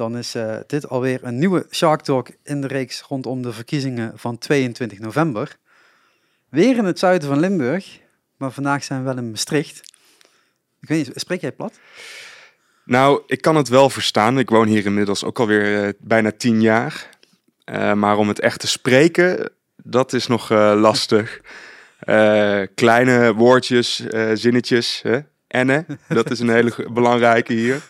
dan is uh, dit alweer een nieuwe Shark Talk in de reeks rondom de verkiezingen van 22 november. Weer in het zuiden van Limburg, maar vandaag zijn we wel in Maastricht. Ik weet niet, spreek jij plat? Nou, ik kan het wel verstaan. Ik woon hier inmiddels ook alweer uh, bijna tien jaar. Uh, maar om het echt te spreken, dat is nog lastig. kleine woordjes, zinnetjes, hè? enne, dat is een hele belangrijke hier.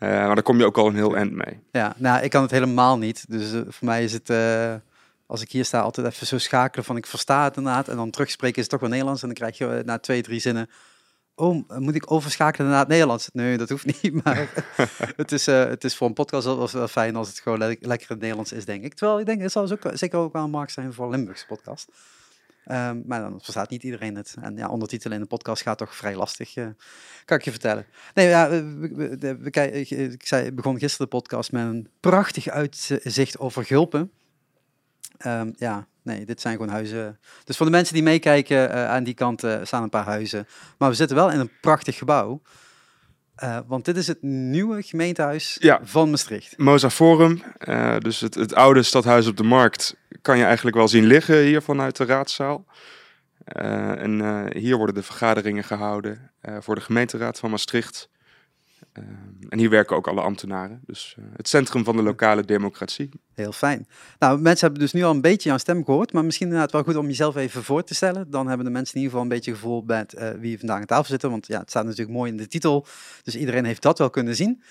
Uh, maar daar kom je ook al een heel eind mee. Ja, nou, ik kan het helemaal niet. Dus uh, voor mij is het, uh, als ik hier sta, altijd even zo schakelen van ik versta het inderdaad. En dan terugspreken is het toch wel Nederlands. En dan krijg je na twee, drie zinnen, oh, moet ik overschakelen naar het Nederlands? Nee, dat hoeft niet. Maar het, is, het is voor een podcast wel, wel fijn als het gewoon le lekker in het Nederlands is, denk ik. Terwijl ik denk, het zal ook, zeker ook wel een markt zijn voor Limburgse podcast. Um, maar dan verstaat niet iedereen het. En ja, ondertitelen in de podcast gaat toch vrij lastig, uh, kan ik je vertellen. Nee, ja, we, ik zei, begon gisteren de podcast met een prachtig uitzicht over Gulpen. Um, ja, nee, dit zijn gewoon huizen. Dus voor de mensen die meekijken, uh, aan die kant staan een paar huizen. Maar we zitten wel in een prachtig gebouw. Uh, want dit is het nieuwe gemeentehuis ja. van Maastricht. Moza Forum, uh, dus het, het, oude stadhuis op de markt, kan je eigenlijk wel zien liggen hier vanuit de raadzaal. Uh, en hier worden de vergaderingen gehouden voor de gemeenteraad van Maastricht. En hier werken ook alle ambtenaren. Dus het centrum van de lokale democratie. Heel fijn. Nou, mensen hebben dus nu al een beetje jouw stem gehoord. Maar misschien inderdaad wel goed om jezelf even voor te stellen. Dan hebben de mensen in ieder geval een beetje gevoel bij uh, wie vandaag aan tafel zitten. Want ja, het staat natuurlijk mooi in de titel. Dus iedereen heeft dat wel kunnen zien.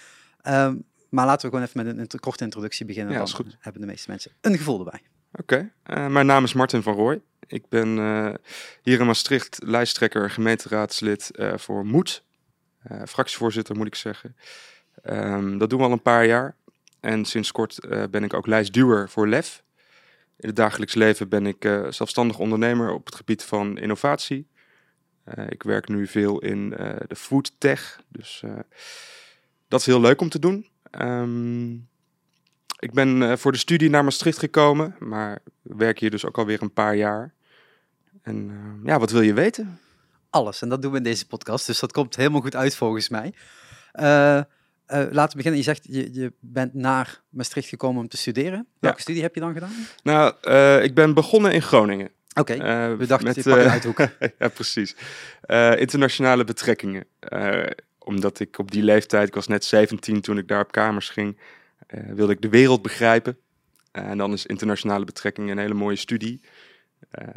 Um, maar laten we gewoon even met een int korte introductie beginnen. Ja, dan goed. hebben de meeste mensen een gevoel erbij. Oké, okay. uh, mijn naam is Martin van Rooij. Ik ben uh, hier in Maastricht lijsttrekker gemeenteraadslid voor Moed. Fractievoorzitter moet ik zeggen. Um, dat doen we al een paar jaar. En sinds kort uh, ben ik ook lijstduwer voor LEF. In het dagelijks leven ben ik uh, zelfstandig ondernemer op het gebied van innovatie. Ik werk nu veel in de food tech, dus dat is heel leuk om te doen. Um, ik ben voor de studie naar Maastricht gekomen, maar werk hier dus ook alweer een paar jaar. En ja, wat wil je weten? Alles, en dat doen we in deze podcast, dus dat komt helemaal goed uit volgens mij. Uh, laten we beginnen. Je zegt, je, je bent naar Maastricht gekomen om te studeren. Welke ja. studie heb je dan gedaan? Nou, uh, ik ben begonnen in Groningen. Oké, okay. we dachten, met, je uh, uithoek. ja, precies. internationale betrekkingen. omdat ik op die leeftijd, ik was net 17 toen ik daar op kamers ging, wilde ik de wereld begrijpen. en dan is internationale betrekkingen een hele mooie studie.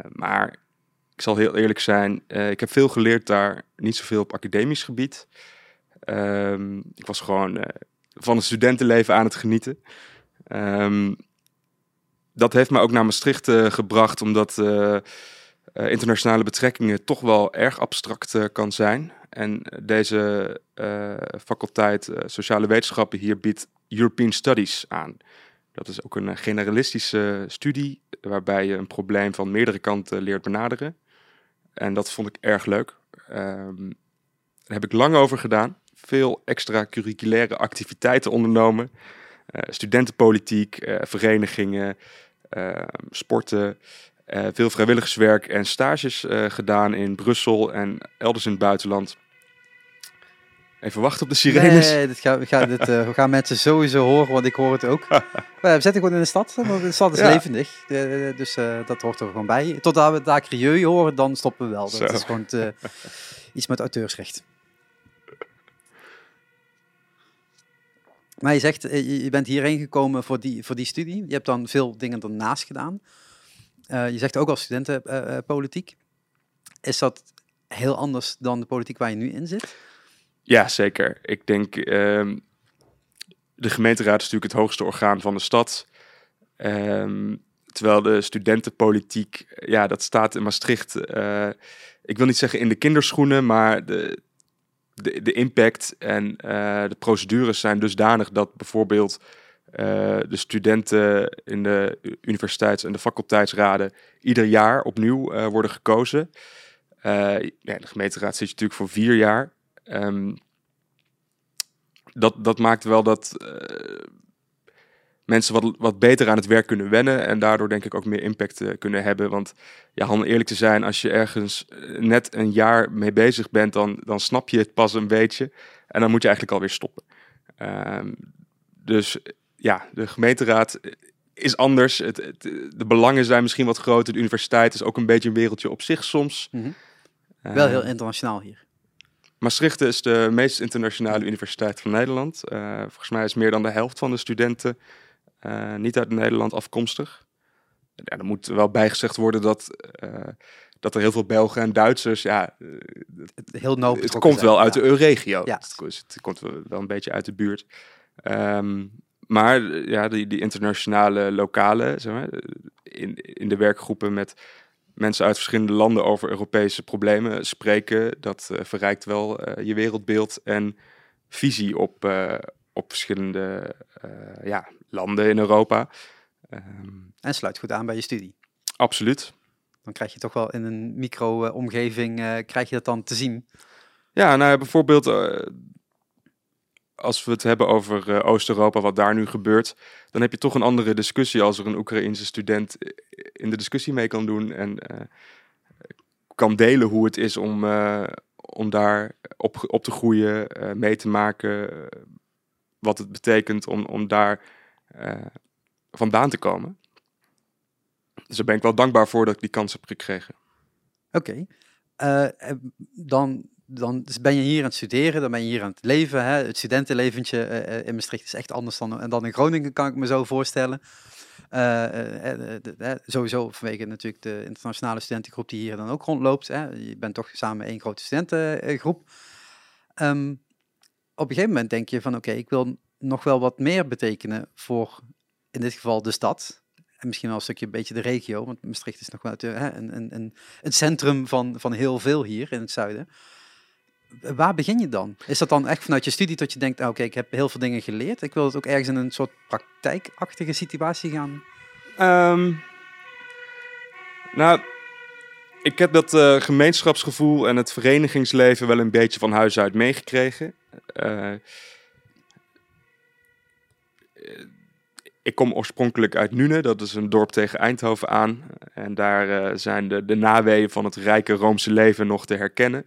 maar ik zal heel eerlijk zijn, ik heb veel geleerd daar, niet zoveel op academisch gebied. Um, ik was gewoon uh, van het studentenleven aan het genieten. Um, dat heeft me ook naar Maastricht uh, gebracht, omdat internationale betrekkingen toch wel erg abstract kan zijn. En deze faculteit Sociale Wetenschappen hier biedt European Studies aan. Dat is ook een generalistische studie waarbij je een probleem van meerdere kanten leert benaderen. En dat vond ik erg leuk. Um, daar heb ik lang over gedaan veel extra curriculaire activiteiten ondernomen. Uh, studentenpolitiek, uh, verenigingen, uh, sporten, veel vrijwilligerswerk en stages gedaan in Brussel en elders in het buitenland. Even wachten op de sirenes. Nee, dit dit, we gaan mensen sowieso horen, want ik hoor het ook. we zitten gewoon in de stad, de stad is ja. levendig. dus dat hoort er gewoon bij. Totdat we daar crieu horen, dan stoppen we wel. Dat Zo. is gewoon iets met auteursrecht. Maar je zegt, je bent hierheen gekomen voor die, voor die studie. Je hebt dan veel dingen ernaast gedaan. Je zegt ook als studentenpolitiek. is dat heel anders dan de politiek waar je nu in zit? Ja, zeker. Ik denk, uh, de gemeenteraad is natuurlijk het hoogste orgaan van de stad. Um, terwijl de studentenpolitiek, ja, dat staat in Maastricht, uh, ik wil niet zeggen in de kinderschoenen, maar de, de, impact en uh, de procedures zijn dusdanig dat bijvoorbeeld uh, de studenten in de universiteits- en de faculteitsraden ieder jaar opnieuw worden gekozen. ja, de gemeenteraad zit je natuurlijk voor vier jaar. Um, dat, dat maakt wel dat mensen wat, wat beter aan het werk kunnen wennen en daardoor denk ik ook meer impact uh, kunnen hebben. Want ja, om eerlijk te zijn, als je ergens eh, net een jaar mee bezig bent, dan, dan snap je het pas een beetje en dan moet je eigenlijk alweer stoppen. Um, dus ja, de gemeenteraad is anders. Het, het- de belangen zijn misschien wat groter. De universiteit is ook een beetje een wereldje op zich soms. Mhm. Eh, Wel heel internationaal hier. Maastricht is de meest internationale universiteit van Nederland. Eh, volgens mij is meer dan de helft van de studenten eh, niet uit Nederland afkomstig. Ja, er moet wel bijgezegd worden dat, eh, dat er heel veel Belgen en Duitsers, ja, eh, Heel nauw het komt zijn, wel uit de EU-regio. Ja. Het, ko- het komt wel een beetje uit de buurt. Ehm, maar ja, die, die internationale lokalen, zeg maar, in, in de werkgroepen met mensen uit verschillende landen over Europese problemen spreken, dat eh, verrijkt wel eh, je wereldbeeld en visie op, eh, op verschillende ja, landen in Europa. Ehm, En sluit goed aan bij je studie. absoluut. Dan krijg je toch wel in een micro-omgeving, krijg je dat dan te zien. Ja, nou bijvoorbeeld als we het hebben over eh, Oost-Europa, wat daar nu gebeurt, dan heb je toch een andere discussie als er een Oekraïense student eh, in de discussie mee kan doen en eh, kan delen hoe het is om, om daar op, op te groeien, mee te maken, wat het betekent om, om daar vandaan te komen. Dus daar ben ik wel dankbaar voor dat ik die kans heb gekregen. Oké. Dan, dan ben je hier aan het studeren, dan ben je hier aan het leven. Hè? Het studentenleventje eh, eh, in Maastricht is echt anders dan, dan in Groningen, kan ik me zo voorstellen. Eh, eh, eh, sowieso vanwege natuurlijk de internationale studentengroep die hier dan ook rondloopt. Hè? Je bent toch samen één grote studentengroep. Ehm, op een gegeven moment denk je van oké, ik wil nog wel wat meer betekenen voor in dit geval de stad. En misschien wel een stukje een beetje de regio, want Maastricht is nog wel een, een, een, centrum van, van heel veel hier in het zuiden. Waar begin je dan? Is dat dan echt vanuit je studie dat je denkt, ah, oké, ik heb heel veel dingen geleerd. Ik wil het ook ergens in een soort praktijkachtige situatie gaan. Ehm, nou, ik heb dat eh, gemeenschapsgevoel en het verenigingsleven wel een beetje van huis uit meegekregen. Eh, ik kom oorspronkelijk uit Nune, dat is een dorp tegen Eindhoven aan. En daar eh, zijn de, de naweeën van het rijke Roomse leven nog te herkennen.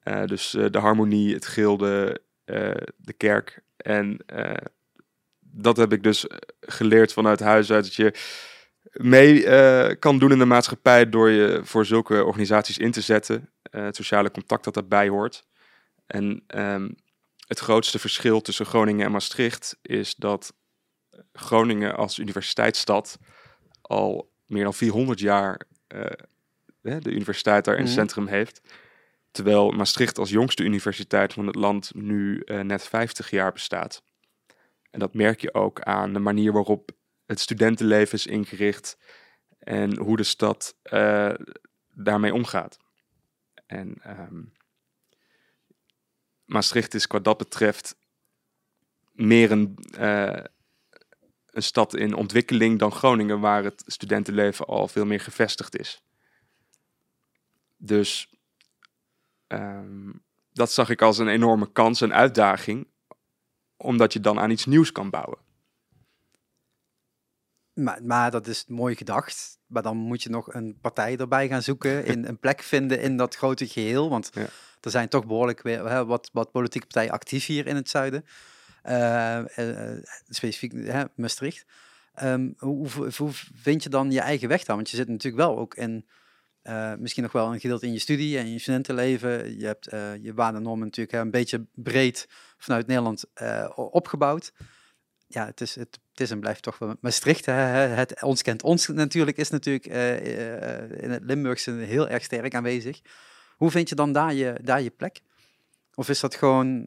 Eh, dus eh, de harmonie, het gilde, eh, de kerk. En dat heb ik dus geleerd vanuit huis uit dat je mee kan doen in de maatschappij door je voor zulke organisaties in te zetten. Eh, het sociale contact dat daarbij hoort. En ehm, het grootste verschil tussen Groningen en Maastricht is dat Groningen als universiteitsstad al meer dan 400 jaar de universiteit daar in het Mhm. centrum heeft. Terwijl Maastricht als jongste universiteit van het land nu eh, net 50 jaar bestaat. En dat merk je ook aan de manier waarop het studentenleven is ingericht en hoe de stad eh, daarmee omgaat. En ehm, Maastricht is wat dat betreft meer een, eh, een stad in ontwikkeling dan Groningen, waar het studentenleven al veel meer gevestigd is. Dus ehm, dat zag ik als een enorme kans en uitdaging, omdat je dan aan iets nieuws kan bouwen. Maar, maar dat is mooi gedacht. Maar dan moet je nog een partij erbij gaan zoeken, in een plek vinden in dat grote geheel. Want Ja. er zijn toch behoorlijk weer, hè, wat, wat politieke partijen actief hier in het zuiden. Eh, eh, eh, specifiek hè, Maastricht. Ehm, hoe, hoe, hoe vind je dan je eigen weg dan? Want je zit natuurlijk wel ook in, eh, misschien nog wel een gedeelte in je studie en je studentenleven. Je hebt eh, je waarden en normen natuurlijk een beetje breed vanuit Nederland eh, opgebouwd. Ja, het is, het, is en blijft toch wel Maastricht. Het ons kent ons natuurlijk, is natuurlijk in het Limburgse heel erg sterk aanwezig. Hoe vind je dan daar je, daar je plek? Of is dat gewoon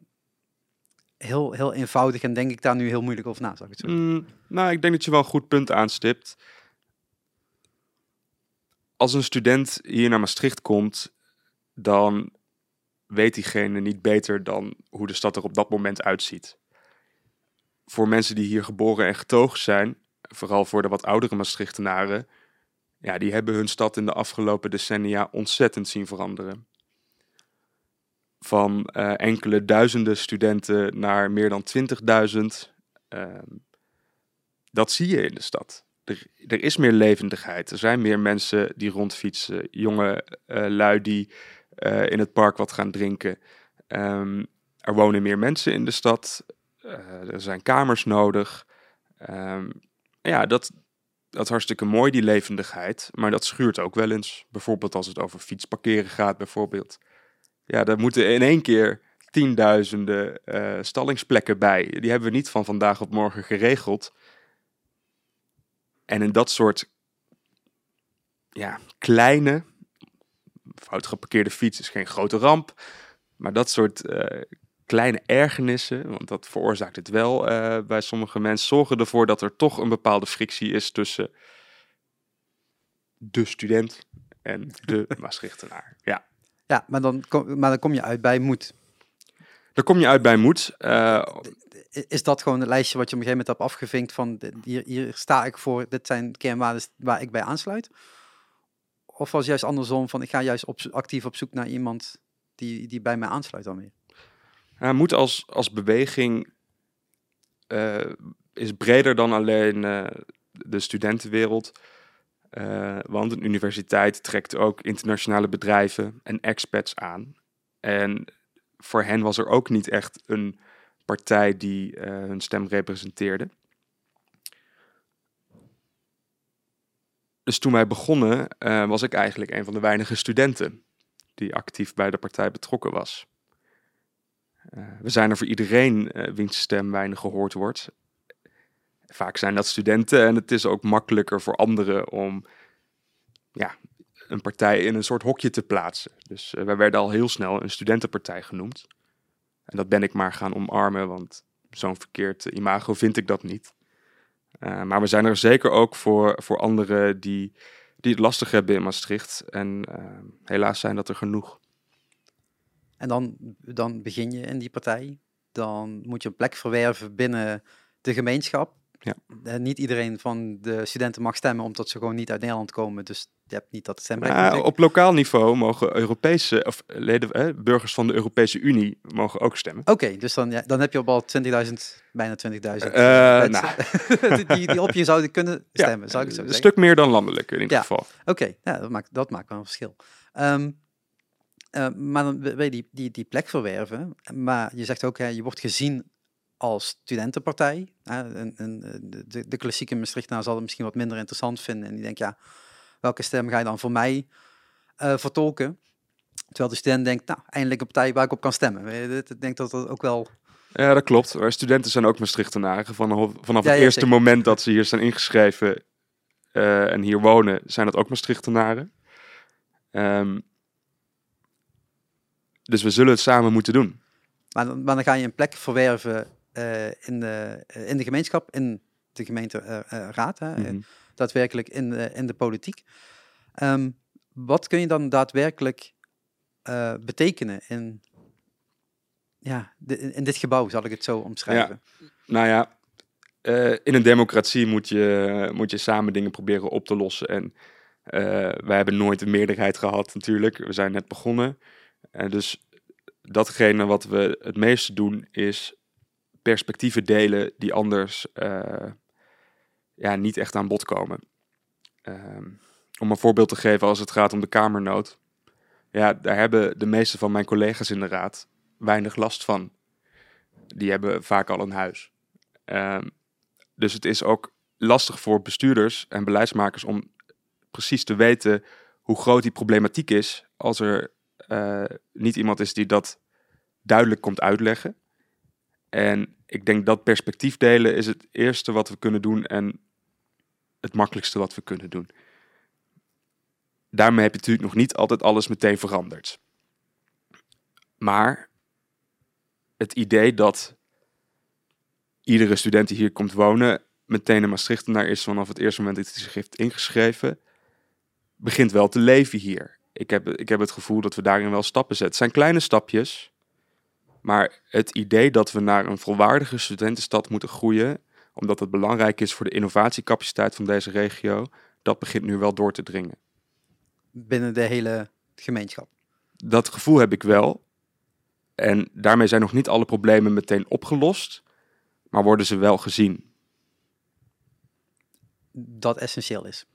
heel, heel eenvoudig en denk ik daar nu heel moeilijk over na, zou ik het zo Mm, nou, ik denk dat je wel een goed punt aanstipt. Als een student hier naar Maastricht komt, dan weet diegene niet beter dan hoe de stad er op dat moment uitziet. Voor mensen die hier geboren en getogen zijn, vooral voor de wat oudere Maastrichtenaren, ja, die hebben hun stad in de afgelopen decennia ontzettend zien veranderen. Van eh, enkele duizenden studenten naar meer dan 20.000. Ehm, dat zie je in de stad. Er, is meer levendigheid. Er zijn meer mensen die rondfietsen. Jonge eh, lui die eh, in het park wat gaan drinken. Ehm, er wonen meer mensen in de stad. Eh, er zijn kamers nodig. Ehm, ja, dat, dat is hartstikke mooi, die levendigheid. Maar dat schuurt ook wel eens. Bijvoorbeeld als het over fietsparkeren gaat, bijvoorbeeld. Ja, daar moeten in één keer tienduizenden stallingsplekken bij. Die hebben we niet van vandaag op morgen geregeld. En in dat soort ja, kleine, fout geparkeerde fiets is geen grote ramp. Maar dat soort eh, kleine ergernissen, want dat veroorzaakt het wel eh, bij sommige mensen, zorgen ervoor dat er toch een bepaalde frictie is tussen de student en de Maastrichtenaar. Ja. Ja, maar dan, kom, maar dan kom je uit bij moed. Dan kom je uit bij moed. Uh, is dat gewoon het lijstje wat je op een gegeven moment hebt afgevinkt van hier, hier sta ik voor, dit zijn kernwaarden waar ik bij aansluit? Of was juist andersom van ik ga juist actief op zoek naar iemand die, die bij mij aansluit dan weer? Ja, moed als, als beweging uh, is breder dan alleen uh, de studentenwereld. Uh, want een universiteit trekt ook internationale bedrijven en expats aan. En voor hen was er ook niet echt een partij die hun stem representeerde. Dus toen wij begonnen, was ik eigenlijk een van de weinige studenten die actief bij de partij betrokken was. Uh, we zijn er voor iedereen wiens stem weinig gehoord wordt. Vaak zijn dat studenten en het is ook makkelijker voor anderen om ja, een partij in een soort hokje te plaatsen. Dus wij werden al heel snel een studentenpartij genoemd. En dat ben ik maar gaan omarmen, want zo'n verkeerd imago vind ik dat niet. maar we zijn er zeker ook voor, voor anderen die, die het lastig hebben in Maastricht. En helaas zijn dat er genoeg. En dan, dan begin je in die partij. Dan moet je een plek verwerven binnen de gemeenschap. Ja. En niet iedereen van de studenten mag stemmen, omdat ze gewoon niet uit Nederland komen. Dus je hebt niet dat stemrecht. Ja, op lokaal niveau mogen Europese, of leden, eh, burgers van de Europese Unie mogen ook stemmen. Oké, dus dan, ja, dan heb je op al 20.000, bijna 20.000 uh, nou. die, die op je zouden kunnen stemmen. Ja, zou ik zo een stuk meer dan landelijk in ieder geval. Oké, ja, dat, maakt, dat maakt wel een verschil. Um, uh, maar dan wil je die, die, die plek verwerven. Maar je zegt ook, hè, je wordt gezien als studentenpartij. Hè, en, en de, de klassieke Maastrichtenaar zal het misschien wat minder interessant vinden. En die denkt, ja, welke stem ga je dan voor mij uh, vertolken? Terwijl de student denkt, nou, eindelijk een partij waar ik op kan stemmen. Ik denk dat dat ook wel... Ja, dat klopt. Maar studenten zijn ook Maastrichtenaren. Vanaf, vanaf ja, het ja, eerste zeker. moment dat ze hier zijn ingeschreven uh, en hier wonen, zijn dat ook Maastrichtenaren. Um, dus we zullen het samen moeten doen. Maar dan, maar dan ga je een plek verwerven in, de, uh, in de gemeenschap, in de gemeenteraad, mm -hmm. daadwerkelijk in de, in de politiek. Um, wat kun je dan daadwerkelijk betekenen in, ja, de, in dit gebouw, zal ik het zo omschrijven? Ja, nou ja, in een democratie moet je, moet je samen dingen proberen op te lossen. En wij hebben nooit een meerderheid gehad natuurlijk. We zijn net begonnen. En dus datgene wat we het meeste doen is perspectieven delen die anders uh, ja, niet echt aan bod komen. Uh, om een voorbeeld te geven als het gaat om de kamernood. Ja, daar hebben de meeste van mijn collega's in de raad weinig last van. Die hebben vaak al een huis. Uh, dus het is ook lastig voor bestuurders en beleidsmakers om precies te weten hoe groot die problematiek is als er uh, niet iemand is die dat duidelijk komt uitleggen. En ik denk dat perspectief delen is het eerste wat we kunnen doen en het makkelijkste wat we kunnen doen. Daarmee heb je natuurlijk nog niet altijd alles meteen veranderd. Maar het idee dat iedere student die hier komt wonen meteen een Maastrichtenaar is vanaf het eerste moment dat hij zich heeft ingeschreven, begint wel te leven hier ik heb, ik heb het gevoel dat we daarin wel stappen zetten. Het zijn kleine stapjes, maar het idee dat we naar een volwaardige studentenstad moeten groeien, omdat het belangrijk is voor de innovatiecapaciteit van deze regio, dat begint nu wel door te dringen. Binnen de hele gemeenschap? Dat gevoel heb ik wel. En daarmee zijn nog niet alle problemen meteen opgelost, maar worden ze wel gezien. Dat essentieel is.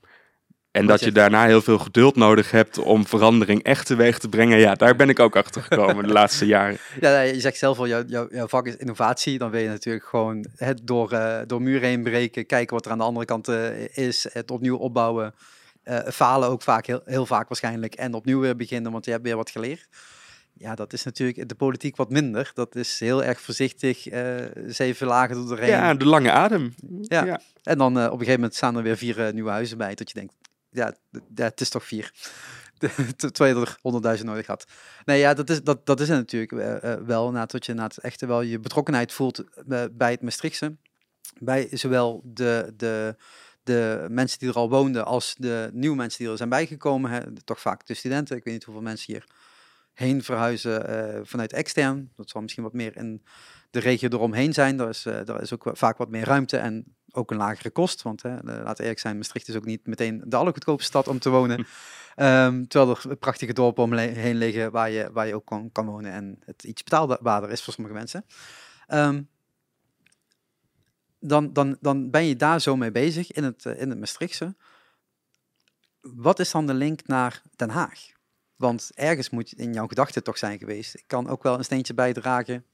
En dat je- daarna heel veel geduld nodig hebt om verandering echt teweeg te brengen. Ja, daar ben ik ook achter gekomen de laatste jaren. Ja, je zegt zelf al, jouw, jouw, jouw vak is innovatie. Dan wil je natuurlijk gewoon het door, eh, door muren heen breken, kijken wat er aan de andere kant eh, is, het opnieuw opbouwen. Eh, falen ook vaak, heel, heel vaak waarschijnlijk. En opnieuw weer beginnen, want je hebt weer wat geleerd. Ja, dat is natuurlijk de politiek wat minder. Dat is heel erg voorzichtig, zeven lagen door doorheen. Ja, de lange adem. Ja. ja. En dan op een gegeven moment staan er weer vier nieuwe huizen bij. Dat je denkt, ja, ja het is toch vier. Terwijl je er honderdduizend nodig had. Nee, ja, dat is, dat, dat is het natuurlijk eh, eh, wel. Dat je echt wel je betrokkenheid voelt eh, bij het Maastrichtse. Bij zowel de, de, de mensen die er al woonden als de nieuwe mensen die er zijn bijgekomen. Toch vaak de studenten. Ik weet niet hoeveel mensen hier heen verhuizen vanuit extern. Dat zal misschien wat meer in de regio eromheen zijn. Daar is, eh, daar is ook vaak wat meer ruimte en ook een lagere kost. Want hè, laten we eerlijk zijn, Maastricht is ook niet meteen de allergoedkoopste stad om te wonen. Ehm, terwijl er prachtige dorpen omheen liggen waar je, waar je ook kan, kan wonen en het iets betaalbaarder is voor sommige mensen. Ehm, dan, dan, dan ben je daar zo mee bezig in het, eh, in het Maastrichtse. Wat is dan de link naar Den Haag? Want ergens moet in jouw gedachten toch zijn geweest. Ik kan ook wel een steentje bijdragen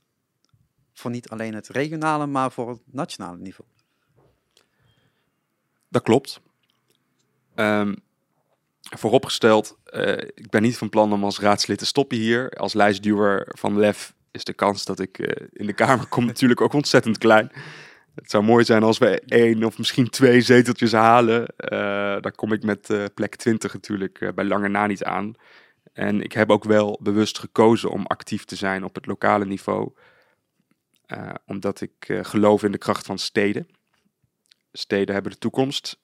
voor niet alleen het regionale, maar voor het nationale niveau. Dat klopt. Ehm, vooropgesteld, eh, ik ben niet van plan om als raadslid te stoppen hier. Als lijstduwer van LEF is de kans dat ik eh, in de Kamer kom natuurlijk ook ontzettend klein. Het zou mooi zijn als we één of misschien twee zeteltjes halen. Eh daar kom ik met plek 20 natuurlijk bij lange na niet aan. En ik heb ook wel bewust gekozen om actief te zijn op het lokale niveau. Eh, omdat ik eh, geloof in de kracht van steden. Steden hebben de toekomst.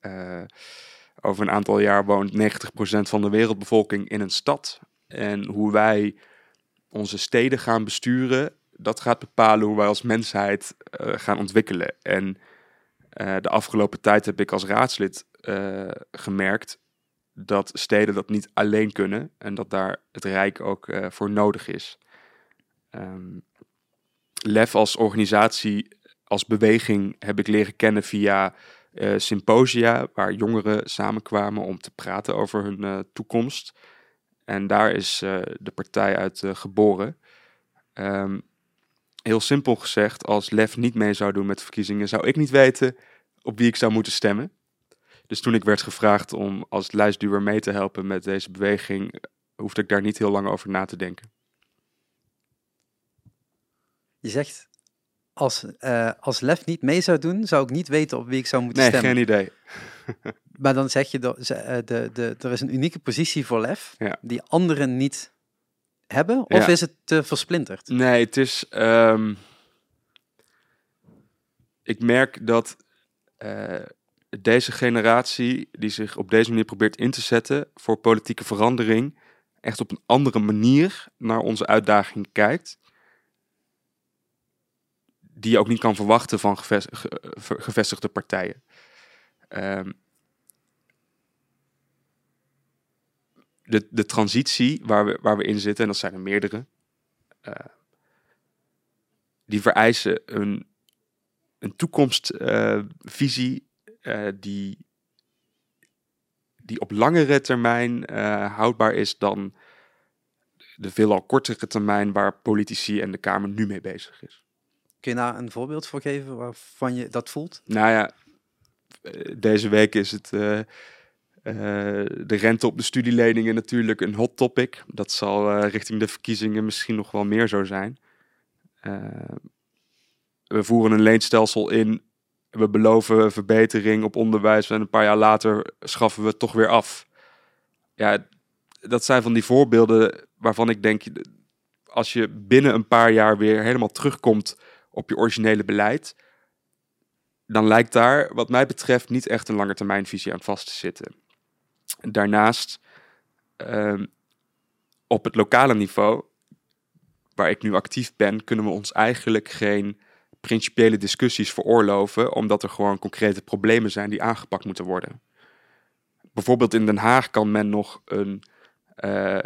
Eh, over een aantal jaar woont 90% van de wereldbevolking in een stad. En hoe wij onze steden gaan besturen, dat gaat bepalen hoe wij als mensheid gaan ontwikkelen. En de afgelopen tijd heb ik als raadslid gemerkt dat steden dat niet alleen kunnen en dat daar het Rijk ook voor nodig is. Ehm, LEF als organisatie, als beweging heb ik leren kennen via eh, symposia, waar jongeren samenkwamen om te praten over hun eh, toekomst. En daar is eh, de partij uit geboren. Ehm, heel simpel gezegd, als LEF niet mee zou doen met verkiezingen, zou ik niet weten op wie ik zou moeten stemmen. Dus toen ik werd gevraagd om als lijstduwer mee te helpen met deze beweging, hoefde ik daar niet heel lang over na te denken. Je zegt, als, eh, als Lef niet mee zou doen, zou ik niet weten op wie ik zou moeten Nee, stemmen. geen idee. Maar dan zeg je, dat, ze- eh, de, de, er is een unieke positie voor Lef, Ja. die anderen niet hebben? Of Ja. is het te versplinterd? Nee, het is. ehm, ik merk dat eh, deze generatie, die zich op deze manier probeert in te zetten voor politieke verandering, echt op een andere manier naar onze uitdaging kijkt. Die je ook niet kan verwachten van geves- ge- ge- gevestigde partijen. Ehm, de, de transitie waar we, waar we in zitten, en dat zijn er meerdere, eh, die vereisen een, een toekomstvisie eh, die, die op langere termijn eh, houdbaar is dan de veelal kortere termijn waar politici en de Kamer nu mee bezig is. Kun je daar een voorbeeld voor geven waarvan je dat voelt? Nou ja, eh, deze week is het eh, eh, de rente op de studieleningen natuurlijk een hot topic. Dat zal richting de verkiezingen misschien nog wel meer zo zijn. We voeren een leenstelsel in. We beloven verbetering op onderwijs en een paar jaar later schaffen we het toch weer af. Ja, dat zijn van die voorbeelden waarvan ik denk, als je binnen een paar jaar weer helemaal terugkomt op je originele beleid, dan lijkt daar, wat mij betreft, niet echt een langetermijnvisie aan vast te zitten. Daarnaast, ehm, op het lokale niveau, waar ik nu actief ben, kunnen we ons eigenlijk geen principiële discussies veroorloven, omdat er gewoon concrete problemen zijn die aangepakt moeten worden. Bijvoorbeeld in Den Haag kan men nog een eh,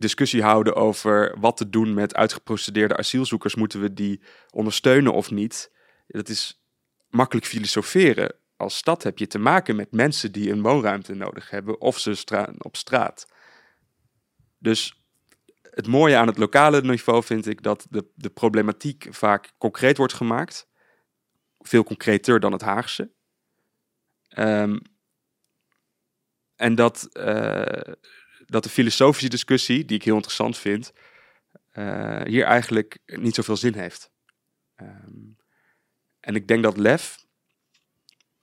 discussie houden over wat te doen met uitgeprocedeerde asielzoekers. Moeten we die ondersteunen of niet? Dat is makkelijk filosoferen. als stad heb je te maken met mensen die een woonruimte nodig hebben of ze stra op straat. Dus het mooie aan het lokale niveau vind ik dat de, de problematiek vaak concreet wordt gemaakt. Veel concreter dan het Haagse. Ehm, en dat, eh, dat de filosofische discussie, die ik heel interessant vind, eh, hier eigenlijk niet zoveel zin heeft. Ehm, en ik denk dat LEF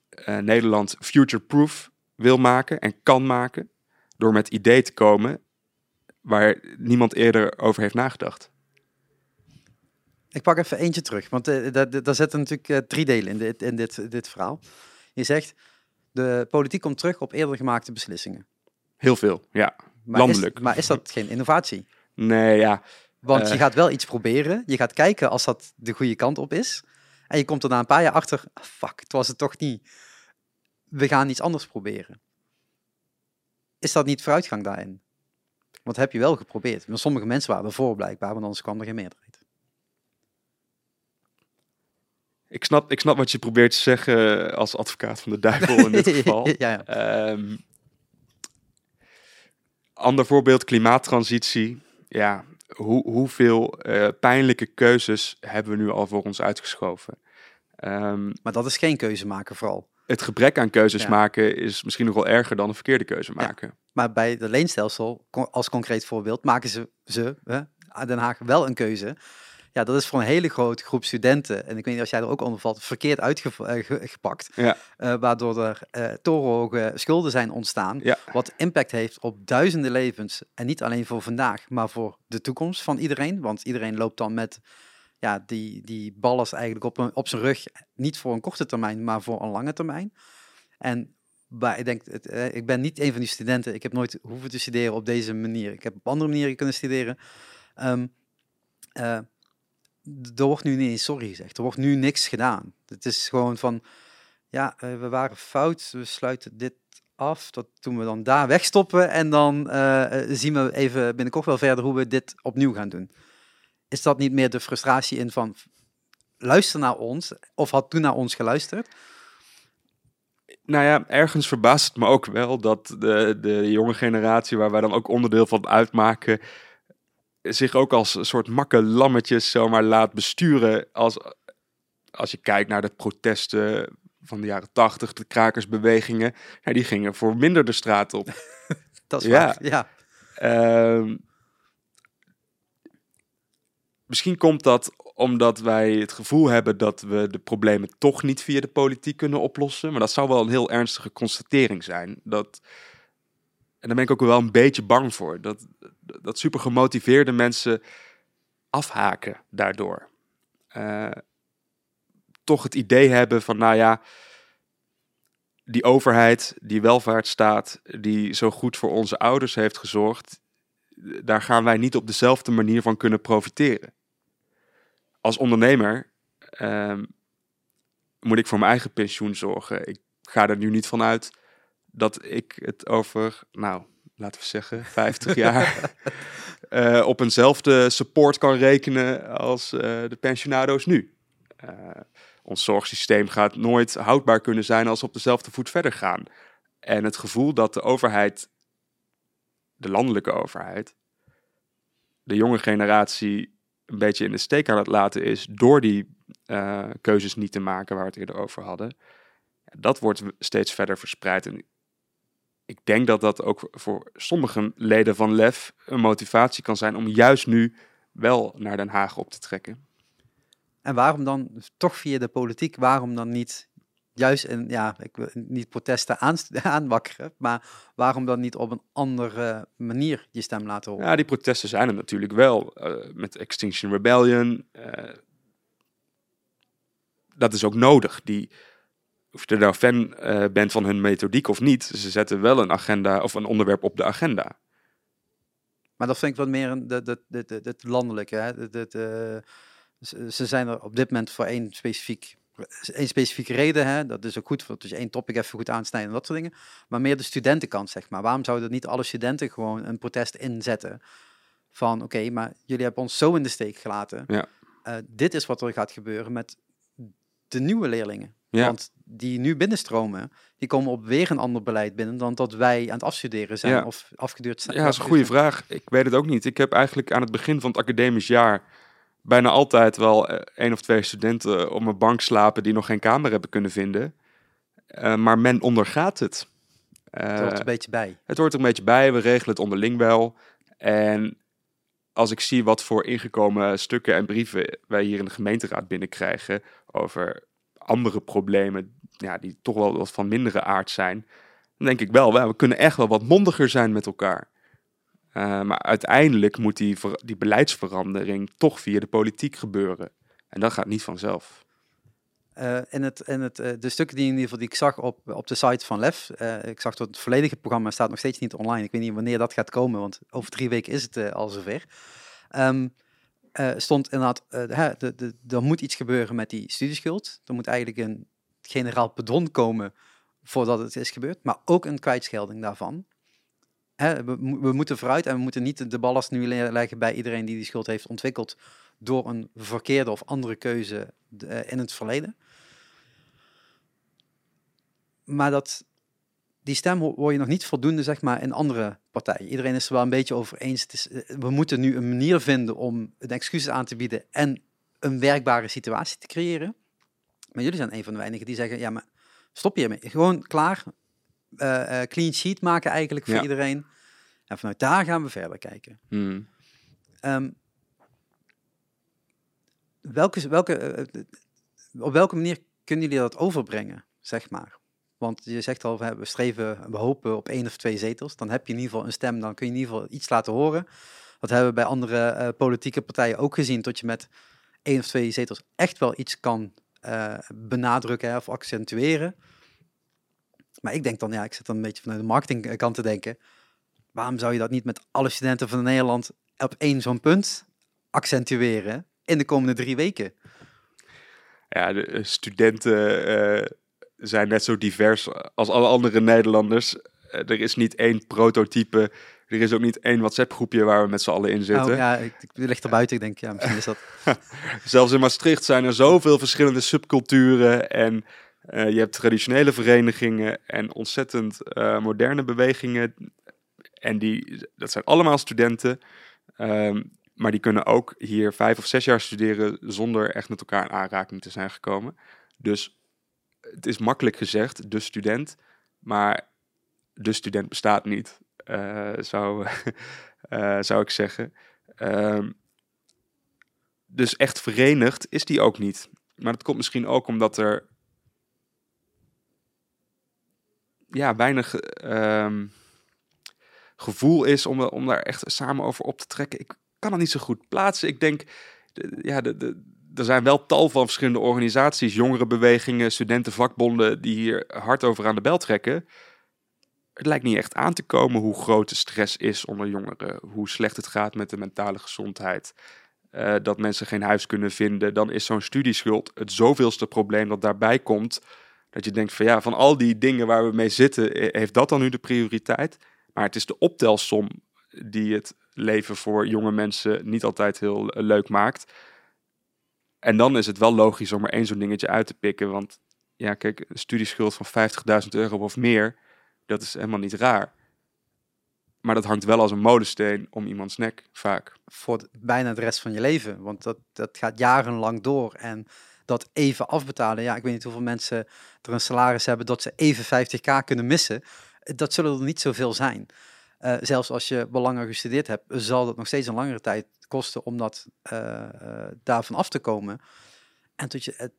uh, Nederland future-proof wil maken en kan maken door met ideeën te komen waar niemand eerder over heeft nagedacht. Ik pak even eentje terug, want uh, daar, daar zitten natuurlijk drie delen in, dit, in dit, dit verhaal. Je zegt, de politiek komt terug op eerder gemaakte beslissingen. Heel veel, ja. Maar Landelijk. Is, maar is dat geen innovatie? Nee, ja. Want je Uh. gaat wel iets proberen. Je gaat kijken als dat de goede kant op is. En je komt er na een paar jaar achter, ah, fuck, het was het toch niet. We gaan iets anders proberen. Is dat niet vooruitgang daarin? Want heb je wel geprobeerd. Maar sommige mensen waren ervoor blijkbaar, want anders kwam er geen meerderheid. Ik snap, ik snap wat je probeert te zeggen als advocaat van de duivel in dit geval. ja, ja. Ehm, ander voorbeeld, klimaattransitie. Ja, hoe, hoeveel eh, pijnlijke keuzes hebben we nu al voor ons uitgeschoven? Ehm, Maar dat is geen keuze maken vooral. het gebrek aan keuzes Ja. maken is misschien nog wel erger dan een verkeerde keuze maken. Maar bij het leenstelsel, als concreet voorbeeld, maken ze, ze hè, Den Haag wel een keuze. Ja, dat is voor een hele grote groep studenten, en ik weet niet of jij er ook onder valt, verkeerd uitgepakt. Ja. Eh, waardoor er eh torenhoge schulden zijn ontstaan. Ja. Wat impact heeft op duizenden levens. En niet alleen voor vandaag, maar voor de toekomst van iedereen. Want iedereen loopt dan met ja, die, die ballast eigenlijk op, een, op zijn rug. Niet voor een korte termijn, maar voor een lange termijn. En maar ik denk, het, eh, ik ben niet een van die studenten. Ik heb nooit hoeven te studeren op deze manier. Ik heb op andere manieren kunnen studeren. Ehm, eh, er wordt nu niet eens sorry gezegd. Er wordt nu niks gedaan. Het is gewoon van, ja, eh, we waren fout. We sluiten dit af. Dat doen we dan daar wegstoppen. En dan eh, eh, zien we even binnenkort wel verder hoe we dit opnieuw gaan doen. Is dat niet meer de frustratie in van, luister naar ons. Of had toen naar ons geluisterd. Nou ja, ergens verbaast het me ook wel dat de, de jonge generatie, waar wij dan ook onderdeel van uitmaken, zich ook als een soort makke lammetjes zomaar laat besturen. Als, als je kijkt naar de protesten van de jaren tachtig, de krakersbewegingen, ja, die gingen voor minder de straat op. Dat is waar. Ja. Ehm, misschien komt dat omdat wij het gevoel hebben dat we de problemen toch niet via de politiek kunnen oplossen. Maar dat zou wel een heel ernstige constatering zijn. Dat, en daar ben ik ook wel een beetje bang voor. Dat, dat super gemotiveerde mensen afhaken daardoor. Eh, toch het idee hebben van, nou ja, die overheid, die welvaartsstaat, die zo goed voor onze ouders heeft gezorgd, daar gaan wij niet op dezelfde manier van kunnen profiteren. Als ondernemer ehm, moet ik voor mijn eigen pensioen zorgen. Ik ga er nu niet van uit dat ik het over, nou, laten we zeggen, 50 jaar eh, op eenzelfde support kan rekenen als eh, de pensionado's nu. Eh, ons zorgsysteem gaat nooit houdbaar kunnen zijn als we op dezelfde voet verder gaan. En het gevoel dat de overheid, de landelijke overheid, de jonge generatie een beetje in de steek aan het laten is door die keuzes niet te maken waar we het eerder over hadden. Dat wordt steeds verder verspreid. En ik denk dat dat ook voor sommige leden van LEF een motivatie kan zijn om juist nu wel naar Den Haag op te trekken. En waarom dan toch via de politiek, waarom dan niet juist in, ja, ik wil niet protesten aanst- aanwakkeren, maar waarom dan niet op een andere manier je stem laten horen? Ja, die protesten zijn er natuurlijk wel. eh, met Extinction Rebellion. eh, dat is ook nodig. Die, of je er nou fan eh, bent van hun methodiek of niet, ze zetten wel een agenda of een onderwerp op de agenda. Maar dat vind ik wat meer een, het landelijke. Hè? De- ze zijn er op dit moment voor één, specifiek, één specifieke reden. Hè? Dat is ook goed, je één topic even goed aansnijden en dat soort dingen. Maar meer de studentenkant, zeg maar. Waarom zouden niet alle studenten gewoon een protest inzetten? Van, oké, maar jullie hebben ons zo in de steek gelaten. Ja. Eh, dit is wat er gaat gebeuren met de nieuwe leerlingen. Ja. Want die nu binnenstromen, die komen op weer een ander beleid binnen dan dat wij aan het afstuderen zijn Ja. of afgeduurd zijn. Ja, dat is een goede vraag. Ik weet het ook niet. Ik heb eigenlijk aan het begin van het academisch jaar bijna altijd wel eh, één of twee studenten op mijn bank slapen die nog geen kamer hebben kunnen vinden. Eh, maar men ondergaat het. Het Eh, hoort een beetje bij. het hoort er een beetje bij. We regelen het onderling wel. En als ik zie wat voor ingekomen stukken en brieven wij hier in de gemeenteraad binnenkrijgen over andere problemen, ja, die toch wel wat van mindere aard zijn, dan denk ik wel, we kunnen echt wel wat mondiger zijn met elkaar. Eh, maar uiteindelijk moet die, die beleidsverandering toch via de politiek gebeuren. En dat gaat niet vanzelf. En het, en het, eh, de stukken die in ieder geval die ik zag op, op de site van LEF, eh, ik zag dat het volledige programma staat nog steeds niet online. Ik weet niet wanneer dat gaat komen, want over drie weken is het al zover. Ehm, eh, stond inderdaad, de, de, er moet iets gebeuren met die studieschuld. Er moet eigenlijk een generaal pardon komen voordat het is gebeurd, maar ook een kwijtschelding daarvan. Hè, we, we moeten vooruit en we moeten niet de ballast nu le- leggen bij iedereen die die schuld heeft ontwikkeld door een verkeerde of andere keuze in het verleden. Maar dat, die stem ho- hoor je nog niet voldoende zeg maar, in andere partijen. Iedereen is er wel een beetje over eens. Het is, eh, we moeten nu een manier vinden om een excuus aan te bieden en een werkbare situatie te creëren. Maar jullie zijn een van de weinigen die zeggen, ja, maar stop hiermee. Gewoon klaar, eh, eh, clean sheet maken eigenlijk voor Ja. iedereen. En vanuit daar gaan we verder kijken. Hmm. Ehm, welke, welke, op welke manier kunnen jullie dat overbrengen, zeg maar? Want je zegt al, we streven, we hopen op één of twee zetels. Dan heb je in ieder geval een stem, dan kun je in ieder geval iets laten horen. Dat hebben we bij andere eh, politieke partijen ook gezien, dat je met één of twee zetels echt wel iets kan eh, benadrukken of accentueren. Maar ik denk dan, ja, ik zit dan een beetje vanuit de marketingkant te denken. Waarom zou je dat niet met alle studenten van Nederland op één zo'n punt accentueren in de komende drie weken? Ja, de eh, studenten zijn net zo divers als alle andere Nederlanders. Eh, er is niet één prototype. Er is ook niet één WhatsApp-groepje waar we met z'n allen in zitten. Oh, ja, ik, ik ligt er buiten. Ik denk, ja, misschien is dat... Zelfs in Maastricht zijn er zoveel verschillende subculturen. En eh, je hebt traditionele verenigingen en ontzettend eh, moderne bewegingen. En die, dat zijn allemaal studenten. Ehm, maar die kunnen ook hier vijf of zes jaar studeren zonder echt met elkaar in aanraking te zijn gekomen. Dus het is makkelijk gezegd, de student. Maar de student bestaat niet, eh, zou, eh, zou ik zeggen. Ehm, dus echt verenigd is die ook niet. Maar dat komt misschien ook omdat er ja, weinig ehm, gevoel is om, om daar echt samen over op te trekken. Ik kan het niet zo goed plaatsen. Ik denk, de- ja, de, de, er zijn wel tal van verschillende organisaties, jongerenbewegingen, studentenvakbonden, die hier hard over aan de bel trekken. Het lijkt niet echt aan te komen hoe groot de stress is onder jongeren, hoe slecht het gaat met de mentale gezondheid. eh, dat mensen geen huis kunnen vinden, dan is zo'n studieschuld het zoveelste probleem dat daarbij komt. Dat je denkt van ja, van al die dingen waar we mee zitten, eh, heeft dat dan nu de prioriteit? Maar het is de optelsom die het leven voor jonge mensen niet altijd heel eh, leuk maakt. En dan is het wel logisch om er één zo'n dingetje uit te pikken. Want ja, kijk, een studieschuld van 50.000 euro of meer, dat is helemaal niet raar. Maar dat hangt wel als een molensteen om iemands nek, vaak. voor bijna de rest van je leven. Want dat, dat gaat jarenlang door. En dat even afbetalen, ja, ik weet niet hoeveel mensen er een salaris hebben dat ze even 50k kunnen missen. Dat zullen er niet zoveel zijn. Eh, zelfs als je wel langer gestudeerd hebt, zal dat nog steeds een langere tijd kosten om dat eh, eh, daarvan af te komen. En tot je, het,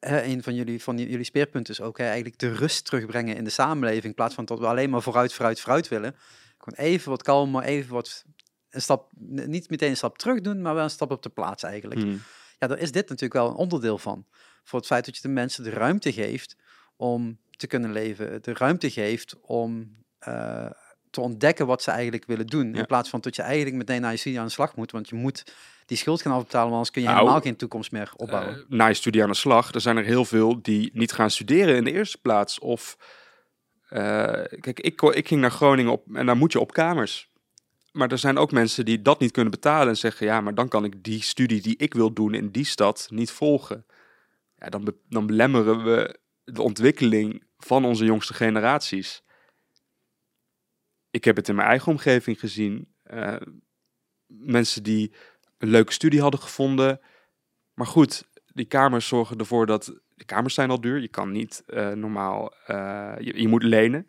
een van jullie, van jullie speerpunten is ook eigenlijk de rust terugbrengen in de samenleving. In plaats van dat we alleen maar vooruit, vooruit, vooruit willen. Gewoon even wat kalmer, even wat een stap, niet meteen een stap terug doen, maar wel een stap op de plaats eigenlijk. Hmm. Ja, daar is dit natuurlijk wel een onderdeel van. Voor het feit dat je de mensen de ruimte geeft om te kunnen leven, de ruimte geeft om eh, te ontdekken wat ze eigenlijk willen doen. Ja. In plaats van dat je eigenlijk meteen naar je studie aan de slag moet, want je moet die schuld gaan afbetalen, want anders kun je Nou, helemaal geen toekomst meer opbouwen. Eh, na je studie aan de slag, er zijn er heel veel die niet gaan studeren in de eerste plaats. Of, eh, kijk, ik, ik ging naar Groningen op en daar moet je op kamers. Maar er zijn ook mensen die dat niet kunnen betalen en zeggen, ja, maar dan kan ik die studie die ik wil doen in die stad niet volgen. ja, dan, be- dan belemmeren we de ontwikkeling van onze jongste generaties. Ik heb het in mijn eigen omgeving gezien. eh, mensen die een leuke studie hadden gevonden. Maar goed, die kamers zorgen ervoor dat... De kamers zijn al duur. Je kan niet eh, normaal... eh, je, je moet lenen.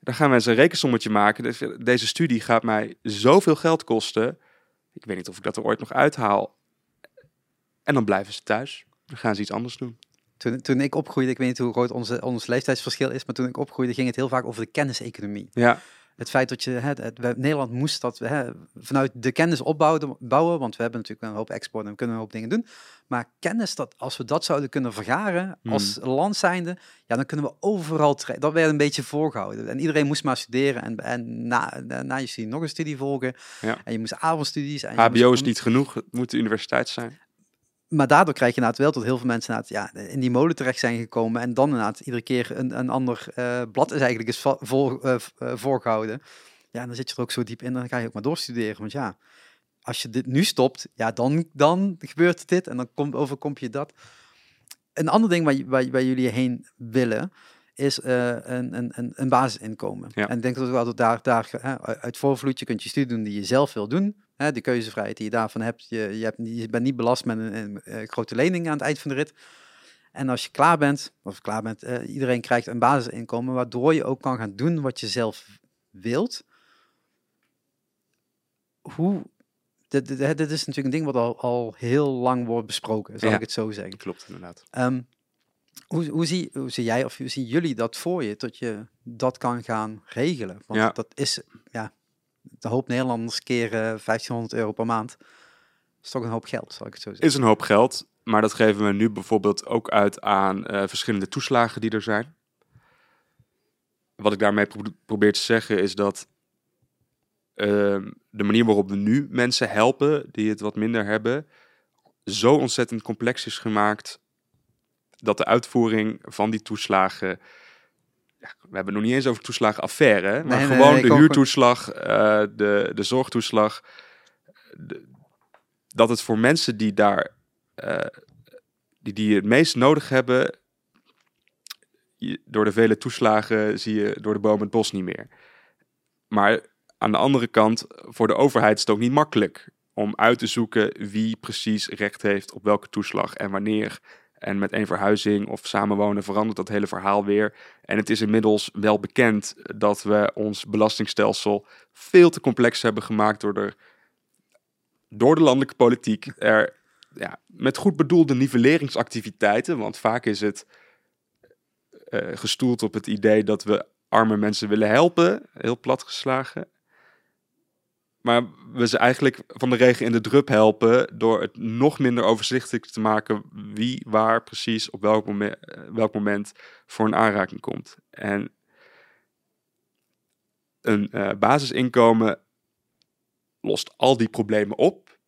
Dan gaan mensen een rekensommetje maken. Dus Deze studie gaat mij zoveel geld kosten. Ik weet niet of ik dat er ooit nog uithaal. En dan blijven ze thuis. Dan gaan ze iets anders doen. Toen, toen ik opgroeide, ik weet niet hoe groot onze, ons leeftijdsverschil is, maar toen ik opgroeide ging het heel vaak over de kenniseconomie. Ja, Het feit dat je, hè, het, we- Nederland moest dat hè, vanuit de kennis opbouwen, bouwen, want we hebben natuurlijk een hoop export en we kunnen een hoop dingen doen. Maar kennis, dat als we dat zouden kunnen vergaren Hmm. als land zijnde, ja, dan kunnen we overal Dat werd een beetje voorgehouden. En iedereen moest maar studeren en, en na, na, na je studie nog een studie volgen. Ja. En je moest avondstudies. En HBO moest- is niet genoeg. Het moet de universiteit zijn. Maar daardoor krijg je inderdaad wel dat heel veel mensen ja, in die molen terecht zijn gekomen. En dan inderdaad iedere keer een, een ander eh, blad is eigenlijk eens va- voor, eh, v- eh, voorgehouden. Ja, dan zit je er ook zo diep in, dan ga je ook maar doorstuderen. Want ja, als je dit nu stopt, ja, dan, dan gebeurt dit en dan komt, overkomt je dat. Een ander ding waar, waar, waar jullie heen willen, is eh, een, een, een, basisinkomen. Ja. En ik denk dat we altijd daar, daar hè, uit voorvloed, je kunt je studie doen die je zelf wil doen. Hè, de keuzevrijheid die je daarvan hebt. Je, je, hebt, niet- je bent niet belast met een, een, grote lening aan het eind van de rit. En als je klaar bent, of klaar bent, eh, iedereen krijgt een basisinkomen, waardoor je ook kan gaan doen wat je zelf wilt. Hoe, dit, dit, dit is natuurlijk een ding wat al, al heel lang wordt besproken, zal Ja. ik het zo zeggen. Klopt inderdaad. Ehm, hoe, hoe, zie, hoe zie jij of hoe zien jullie dat voor je, dat je dat kan gaan regelen? Want Ja. dat is, ja, de hoop Nederlanders keer eh 1500 euro per maand. is toch een hoop geld, zal ik het zo zeggen. Is een hoop geld. Maar dat geven we nu bijvoorbeeld ook uit aan eh, verschillende toeslagen die er zijn. Wat ik daarmee pro- probeer te zeggen is dat ehm, de manier waarop we nu mensen helpen die het wat minder hebben, zo ontzettend complex is gemaakt dat de uitvoering van die toeslagen. We hebben het nog niet eens over toeslagenaffaire, hè, maar Nee, gewoon nee, de huurtoeslag, eh, de, de zorgtoeslag. de- dat het voor mensen die daar eh, die, die het meest nodig hebben, je- door de vele toeslagen zie je door de boom het bos niet meer. Maar aan de andere kant, voor de overheid is het ook niet makkelijk om uit te zoeken wie precies recht heeft op welke toeslag en wanneer. En met één verhuizing of samenwonen verandert dat hele verhaal weer. En het is inmiddels wel bekend dat we ons belastingstelsel veel te complex hebben gemaakt door de, door de landelijke politiek er ja, met goed bedoelde nivelleringsactiviteiten, want vaak is het eh, gestoeld op het idee dat we arme mensen willen helpen, heel plat geslagen. Maar we ze eigenlijk van de regen in de drup helpen door het nog minder overzichtelijk te maken wie waar precies op welk moment, welk moment voor een aanraking komt. En een eh, basisinkomen lost al die problemen op.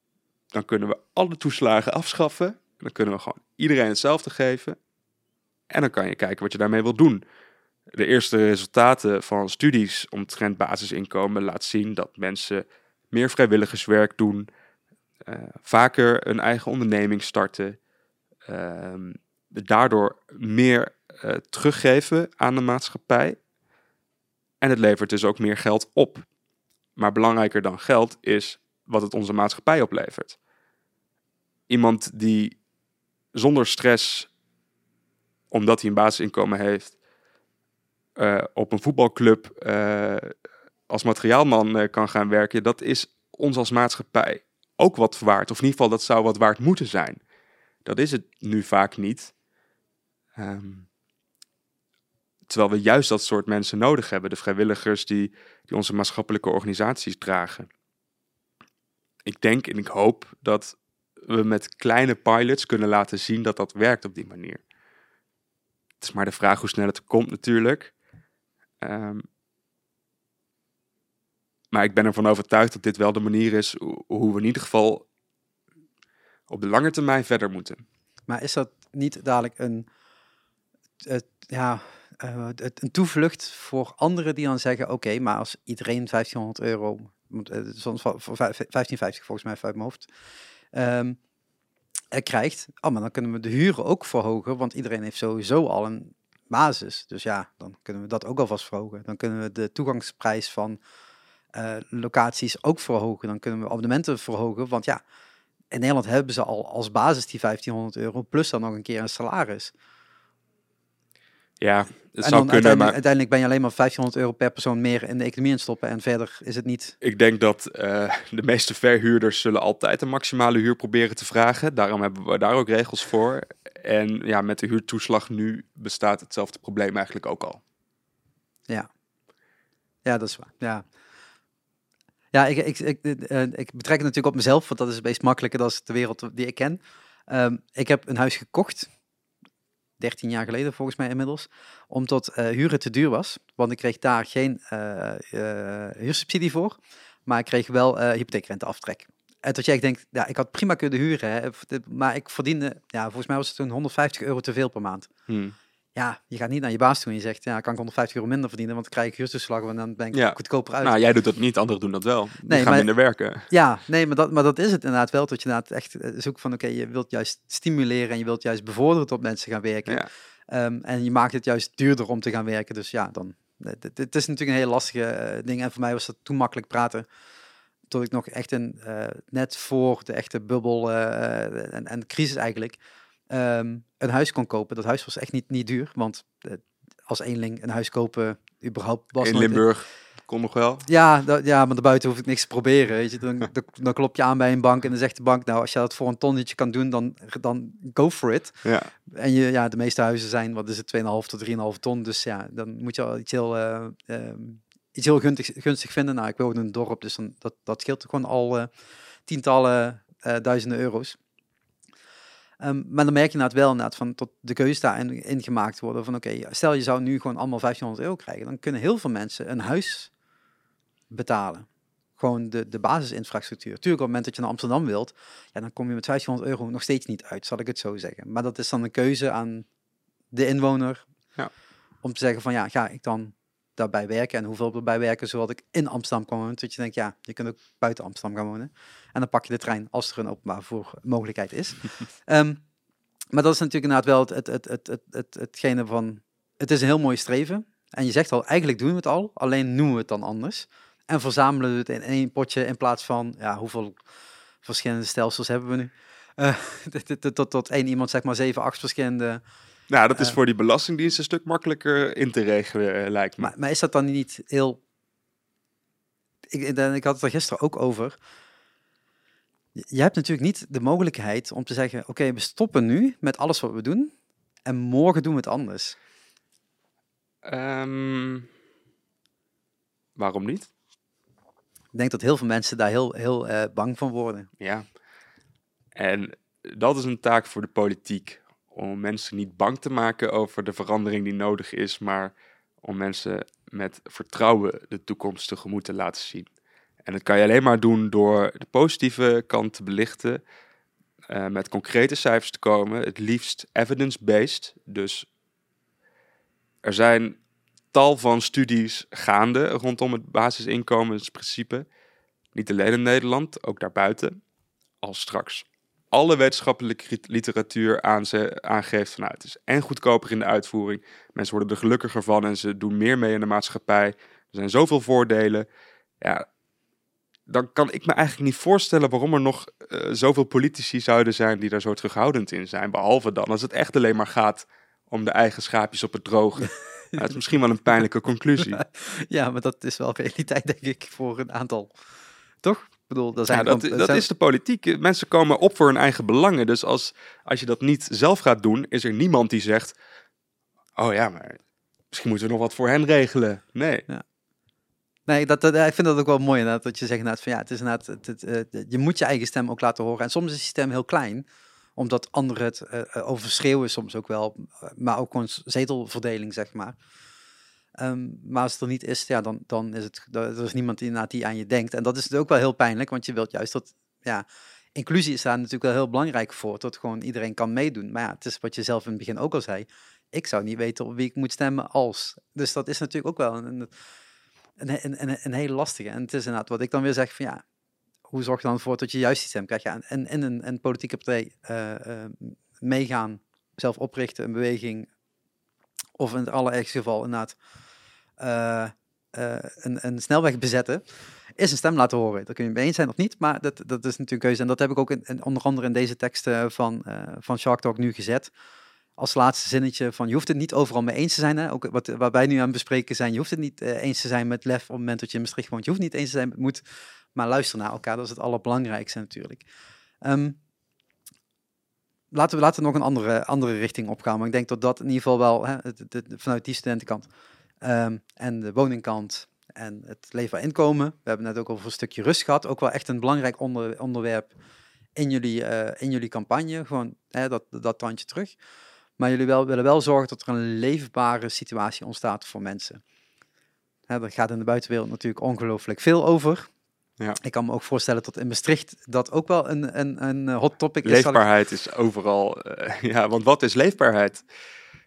Dan kunnen we alle toeslagen afschaffen. Dan kunnen we gewoon iedereen hetzelfde geven. En dan kan je kijken wat je daarmee wil doen. De eerste resultaten van studies omtrent basisinkomen laat zien dat mensen meer vrijwilligerswerk doen, eh, vaker een eigen onderneming starten, ehm, daardoor meer eh, teruggeven aan de maatschappij. En het levert dus ook meer geld op. Maar belangrijker dan geld is wat het onze maatschappij oplevert. Iemand die zonder stress, omdat hij een basisinkomen heeft, eh, op een voetbalclub als materiaalman eh, kan gaan werken, dat is ons als maatschappij ook wat waard. Of in ieder geval, dat zou wat waard moeten zijn. Dat is het nu vaak niet. Ehm, terwijl we juist dat soort mensen nodig hebben. De vrijwilligers die, die onze maatschappelijke organisaties dragen. Ik denk en ik hoop dat we met kleine pilots kunnen laten zien dat dat werkt op die manier. Het is maar de vraag hoe snel het komt natuurlijk. Ehm, maar ik ben ervan overtuigd dat dit wel de manier is hoe- we in ieder geval op de lange termijn verder moeten. Maar is dat niet dadelijk een, ja, eh, een toevlucht voor anderen die dan zeggen, oké, maar als iedereen 1500 euro, eh, soms voor voor vijf- 1550 volgens mij uit mijn hoofd, eh, krijgt, oh, maar dan kunnen we de huren ook verhogen, want iedereen heeft sowieso al een basis. Dus ja, dan kunnen we dat ook alvast verhogen. Dan kunnen we de toegangsprijs van eh, locaties ook verhogen. Dan kunnen we abonnementen verhogen, want ja, in Nederland hebben ze al als basis die 1500 euro, plus dan nog een keer een salaris. Ja, het en zou kunnen, uiteindelijk, maar uiteindelijk ben je alleen maar 1500 euro per persoon meer in de economie instoppen en verder is het niet... ik denk dat eh, de meeste verhuurders zullen altijd een maximale huur proberen te vragen. Daarom hebben we daar ook regels voor. En ja, met de huurtoeslag nu bestaat hetzelfde probleem eigenlijk ook al. Ja. Ja, dat is waar. Ja. Ja, ik, ik, ik, eh, ik betrek het natuurlijk op mezelf, want dat is het meest makkelijke, dat is de wereld die ik ken. Ehm, ik heb een huis gekocht, 13 jaar geleden volgens mij inmiddels, omdat eh huren te duur was. Want ik kreeg daar geen eh, huursubsidie voor, maar ik kreeg wel hypotheekrenteaftrek. En je echt denkt, ja, ik had prima kunnen huren, maar ik verdiende, ja, volgens mij was het toen 150 euro te veel per maand. Hm. Ja, je gaat niet naar je baas toe en je zegt, ja, kan ik 150 euro minder verdienen, want dan krijg ik huurtoeslag en dan ben ik Ja. goedkoper uit. Nou, jij doet dat niet, anderen doen dat wel. Die Nee, gaan maar- minder werken. Ja, nee, maar dat, maar dat is het inderdaad wel. Dat je inderdaad echt eh, zoekt van, oké, je wilt juist stimuleren en je wilt juist bevorderen tot mensen gaan werken. Ja. Ehm, en je maakt het juist duurder om te gaan werken. Dus ja, dan, het, het is natuurlijk een heel lastige eh, ding. En voor mij was dat toen makkelijk praten. Tot ik nog echt een, eh, net voor de echte bubbel eh, en, en crisis eigenlijk, ehm, een huis kon kopen. Dat huis was echt niet, niet duur, want eh, als eenling een huis kopen überhaupt was In Limburg kon nog wel. ja, dat, ja, maar daarbuiten hoef ik niks te proberen. Weet je. Dan, dan, dan klop je aan bij een bank en dan zegt de bank, nou, als je dat voor een tonnetje kan doen, dan, dan go for it. Ja. En je, ja, de meeste huizen zijn, wat is het, 2,5 tot 3,5 ton. Dus ja, dan moet je al iets heel, eh, ehm, iets heel gunstig, gunstig vinden. Nou, ik woon in een dorp, dus dan, dat, dat scheelt gewoon al eh, tientallen duizenden euro's. Ehm, maar dan merk je inderdaad wel inderdaad van tot de keuze daarin in gemaakt worden van oké, stel je zou nu gewoon allemaal 1500 euro krijgen, dan kunnen heel veel mensen een huis betalen. Gewoon de, de basisinfrastructuur. Tuurlijk, op het moment dat je naar Amsterdam wilt, ja, dan kom je met 1500 euro nog steeds niet uit, zal ik het zo zeggen. Maar dat is dan een keuze aan de inwoner Ja. om te zeggen van ja, ga ik dan daarbij werken en hoeveel erbij werken, zodat ik in Amsterdam kan wonen. Dat je denkt, ja, je kunt ook buiten Amsterdam gaan wonen. En dan pak je de trein als er een openbaar mogelijkheid is. Ehm, maar dat is natuurlijk inderdaad wel het, het, het, het, het, het, hetgene van, het is een heel mooi streven. En je zegt al, eigenlijk doen we het al, alleen noemen we het dan anders. En verzamelen we het in één potje in plaats van, ja, hoeveel verschillende stelsels hebben we nu? Tot- tot, tot, tot één iemand, zeg maar, zeven, acht verschillende. Nou, dat is Eh. voor die belastingdienst een stuk makkelijker in te regelen, eh, lijkt me. Maar, maar is dat dan niet heel... Ik, ik, ik had het er gisteren ook over. Je je hebt natuurlijk niet de mogelijkheid om te zeggen, oké, we stoppen nu met alles wat we doen en morgen doen we het anders. Ehm, waarom niet? Ik denk dat heel veel mensen daar heel, heel eh, bang van worden. Ja. En dat is een taak voor de politiek. Om mensen niet bang te maken over de verandering die nodig is, maar om mensen met vertrouwen de toekomst tegemoet te laten zien. En dat kan je alleen maar doen door de positieve kant te belichten, eh, met concrete cijfers te komen, het liefst evidence-based. Dus er zijn tal van studies gaande rondom het basisinkomensprincipe. Niet alleen in Nederland, ook daarbuiten. Als straks alle wetenschappelijke literatuur aangeeft van nou, het is en goedkoper in de uitvoering. Mensen worden er gelukkiger van en ze doen meer mee in de maatschappij. Er zijn zoveel voordelen. Ja, dan kan ik me eigenlijk niet voorstellen waarom er nog eh, zoveel politici zouden zijn die daar zo terughoudend in zijn. Behalve dan als het echt alleen maar gaat om de eigen schaapjes op het droge. Nou, het is misschien wel een pijnlijke conclusie. Ja, maar dat is wel realiteit, denk ik, voor een aantal. Toch? Bedoel, dat, zijn Ja, dat, is de politiek. Mensen komen op voor hun eigen belangen. Dus als, als je dat niet zelf gaat doen, is er niemand die zegt: Oh ja, maar misschien moeten we nog wat voor hen regelen. Nee. Nee, dat, dat, ik vind dat ook wel mooi inderdaad, dat je zegt inderdaad van ja, het is inderdaad, het, het, eh, je moet je eigen stem ook laten horen. En soms is die stem heel klein, omdat anderen het eh, eh, overschreeuwen soms ook wel, eh, maar ook gewoon zetelverdeling, zeg maar. Ehm, maar als het er niet is, ja, dan, dan is het, er is niemand inderdaad die aan je denkt. En dat is ook wel heel pijnlijk, want je wilt juist dat, ja, inclusie is daar natuurlijk wel heel belangrijk voor, dat gewoon iedereen kan meedoen. Maar ja, het is wat je zelf in het begin ook al zei, ik zou niet weten op wie ik moet stemmen als. Dus dat is natuurlijk ook wel een, een, een, een, hele lastige. En het is inderdaad wat ik dan weer zeg van ja, hoe zorg je dan voor dat je juist die stem krijgt? Ja, en in een, een politieke partij uh, meegaan, zelf oprichten, een beweging, of in het allerergste geval inderdaad uh, een, een snelweg bezetten, is een stem laten horen. Daar kun je het mee eens zijn of niet, maar dat, dat is natuurlijk een keuze. En dat heb ik ook in, onder andere in deze teksten van, van Shark Talk nu gezet als laatste zinnetje van je hoeft het niet overal mee eens te zijn. Hè? Ook wat, waar wij nu aan het bespreken zijn. Je hoeft het niet eens te zijn met lef op het moment dat je in Maastricht woont. Je hoeft niet eens te zijn met moed. Maar luister naar elkaar. Dat is het allerbelangrijkste natuurlijk. Um, laten, we, laten we nog een andere, andere richting opgaan. Maar ik denk dat dat in ieder geval wel hè, vanuit die studentenkant um, en de woningkant en het leefbaar inkomen. We hebben net ook over een stukje rust gehad. Ook wel echt een belangrijk onder, onderwerp in jullie, uh, in jullie campagne. Gewoon hè, dat, dat tandje terug. Maar jullie wel, willen wel zorgen dat er een leefbare situatie ontstaat voor mensen. Hè, daar gaat in de buitenwereld natuurlijk ongelooflijk veel over. Ja. Ik kan me ook voorstellen dat in Maastricht dat ook wel een, een, een hot topic is. Leefbaarheid is overal. Uh, ja, want wat is leefbaarheid?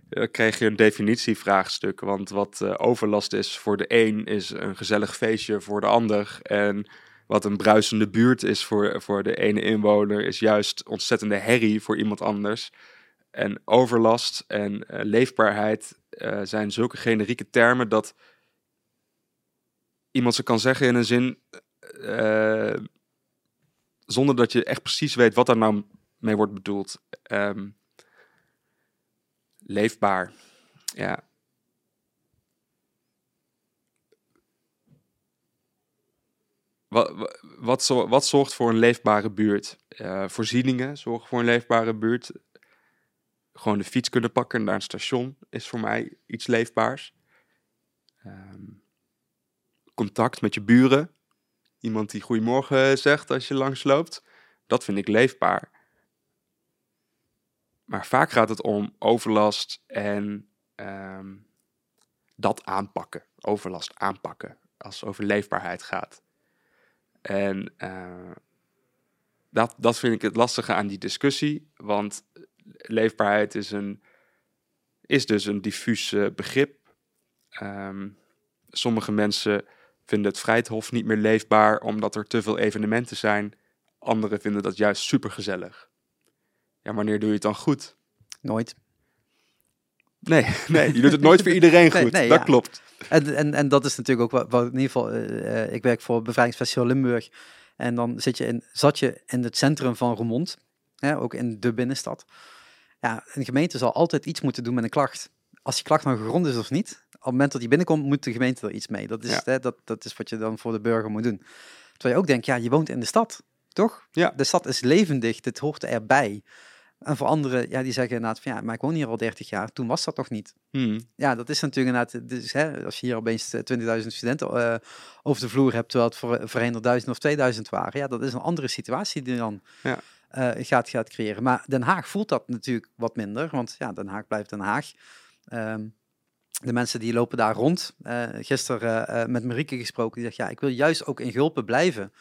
Dan krijg je een definitievraagstuk. Want wat uh, overlast is voor de een, is een gezellig feestje voor de ander. En wat een bruisende buurt is voor, voor de ene inwoner, is juist ontzettende herrie voor iemand anders. En overlast en uh, leefbaarheid zijn zulke generieke termen dat iemand ze kan zeggen in een zin zonder dat je echt precies weet wat daar nou mee wordt bedoeld. Um, leefbaar, ja. Wat, wat, wat, zorgt voor een leefbare buurt? Uh, voorzieningen zorgen voor een leefbare buurt gewoon de fiets kunnen pakken naar een station is voor mij iets leefbaars. Um, contact met je buren. Iemand die goedemorgen zegt als je langs loopt. Dat vind ik leefbaar. Maar vaak gaat het om overlast en um, dat aanpakken. Overlast aanpakken als het over leefbaarheid gaat. En uh, dat, dat vind ik het lastige aan die discussie. Want leefbaarheid is, een, is dus een diffuus begrip. Um, sommige mensen vinden het Vrijthof niet meer leefbaar omdat er te veel evenementen zijn. Anderen vinden dat juist supergezellig. Ja, wanneer doe je het dan goed? Nooit. Nee, nee, je doet het nooit voor iedereen goed. Nee, dat klopt. En, en, en dat is natuurlijk ook wat, wat in ieder geval, uh, ik werk voor Bevrijdingsfestival Limburg. En dan zit je in, zat je in het centrum van Roermond, hè, ook in de binnenstad. Ja, een gemeente zal altijd iets moeten doen met een klacht. Als die klacht nou gegrond is of niet, op het moment dat die binnenkomt, moet de gemeente er iets mee. Dat is, hè, dat, dat is wat je dan voor de burger moet doen. Terwijl je ook denkt, ja, je woont in de stad, toch? Ja. De stad is levendig, dit hoort erbij. En voor anderen, ja, die zeggen inderdaad van ja, maar ik woon hier al 30 jaar, toen was dat toch niet? Hmm. Ja, dat is natuurlijk inderdaad, dus, hè, als je hier opeens 20.000 studenten uh, over de vloer hebt, terwijl het voor, voor 100.000 of 2000 waren, ja, dat is een andere situatie die dan ja uh, gaat, gaat creëren. Maar Den Haag voelt dat natuurlijk wat minder, want ja, Den Haag blijft Den Haag. Um, de mensen die lopen daar rond. Uh, gisteren met Marieke gesproken, die zegt ja, ik wil juist ook in Gulpen blijven.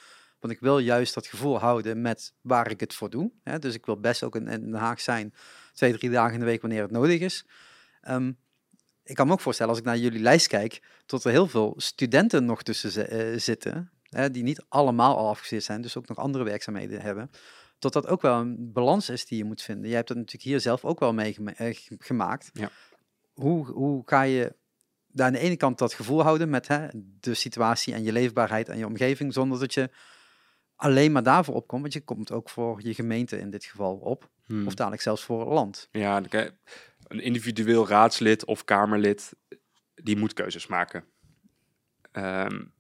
Want ik wil juist dat gevoel houden met waar ik het voor doe. Hè? Dus ik wil best ook in, in, Den Haag zijn, twee, drie dagen in de week wanneer het nodig is. Um, ik kan me ook voorstellen, als ik naar jullie lijst kijk, dat er heel veel studenten nog tussen zitten. Hè, die niet allemaal al afgestudeerd zijn, dus ook nog andere werkzaamheden hebben dat dat ook wel een balans is die je moet vinden. Jij hebt dat natuurlijk hier zelf ook wel meegemaakt. Ja. Hoe, hoe ga je daar aan de ene kant dat gevoel houden met hè, de situatie en je leefbaarheid en je omgeving, zonder dat je alleen maar daarvoor opkomt, want je komt ook voor je gemeente in dit geval op, hmm. of dadelijk zelfs voor het land. Ja, een individueel raadslid of kamerlid, die moet keuzes maken. Um,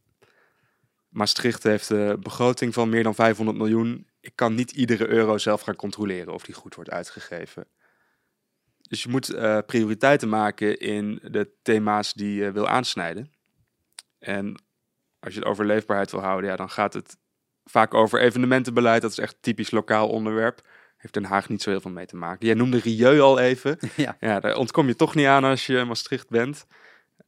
Maastricht heeft een begroting van meer dan 500 miljoen ik kan niet iedere euro zelf gaan controleren of die goed wordt uitgegeven. Dus je moet uh, prioriteiten maken in de thema's die je wil aansnijden. En als je het over leefbaarheid wil houden, ja, dan gaat het vaak over evenementenbeleid. Dat is echt typisch lokaal onderwerp. Heeft Den Haag niet zo heel veel mee te maken. Jij noemde Rieu al even. Ja. ja, daar ontkom je toch niet aan als je Maastricht bent.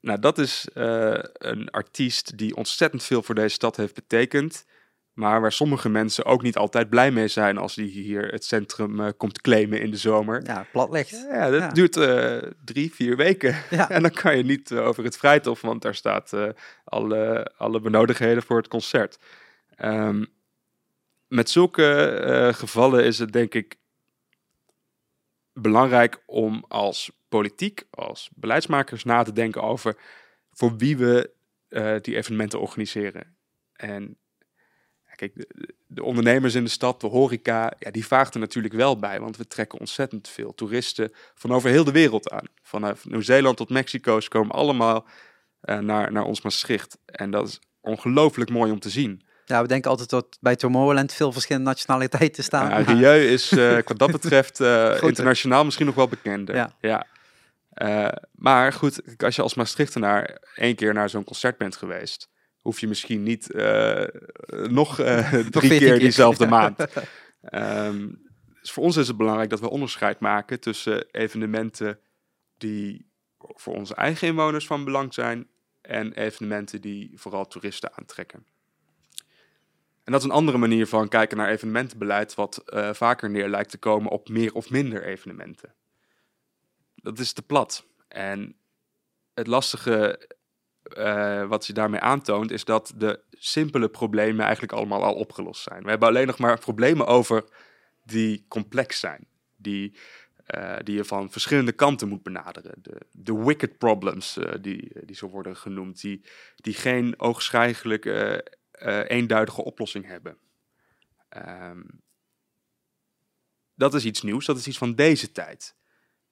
Nou, dat is uh, een artiest die ontzettend veel voor deze stad heeft betekend. Maar waar sommige mensen ook niet altijd blij mee zijn als die hier het centrum uh, komt claimen in de zomer. Ja, platlicht. Ja, dat duurt uh, drie, vier weken. Ja. en dan kan je niet over het Vrijthof, want daar staat alle, alle benodigdheden voor het concert. Um, met zulke eh, gevallen is het denk ik belangrijk om als politiek, als beleidsmakers na te denken over voor wie we eh, die evenementen organiseren. En kijk, de, de ondernemers in de stad, de horeca, ja, die vaagt er natuurlijk wel bij, want we trekken ontzettend veel toeristen van over heel de wereld aan. Vanaf Nieuw-Zeeland tot Mexico, ze komen allemaal eh, naar, naar ons Maastricht. En dat is ongelooflijk mooi om te zien. Ja, we denken altijd dat bij Tomorrowland veel verschillende nationaliteiten staan. Ja, Rieu is uh, wat dat betreft eh, internationaal misschien nog wel bekender. Ja. Ja. Eh, maar goed, als je als Maastrichtenaar één keer naar zo'n concert bent geweest, hoef je misschien niet nog drie 14 keer keer. diezelfde maand. Ehm, dus voor ons is het belangrijk dat we onderscheid maken tussen evenementen die voor onze eigen inwoners van belang zijn en evenementen die vooral toeristen aantrekken. En dat is een andere manier van kijken naar evenementenbeleid, wat eh, vaker neer lijkt te komen op meer of minder evenementen. Dat is te plat. En het lastige eh, wat je daarmee aantoont, is dat de simpele problemen eigenlijk allemaal al opgelost zijn. We hebben alleen nog maar problemen over die complex zijn, die, eh, die je van verschillende kanten moet benaderen. De, de wicked problems, die, die zo worden genoemd, die, die geen oogschijnlijk eh, eenduidige oplossing hebben. Ehm, dat is iets nieuws, dat is iets van deze tijd.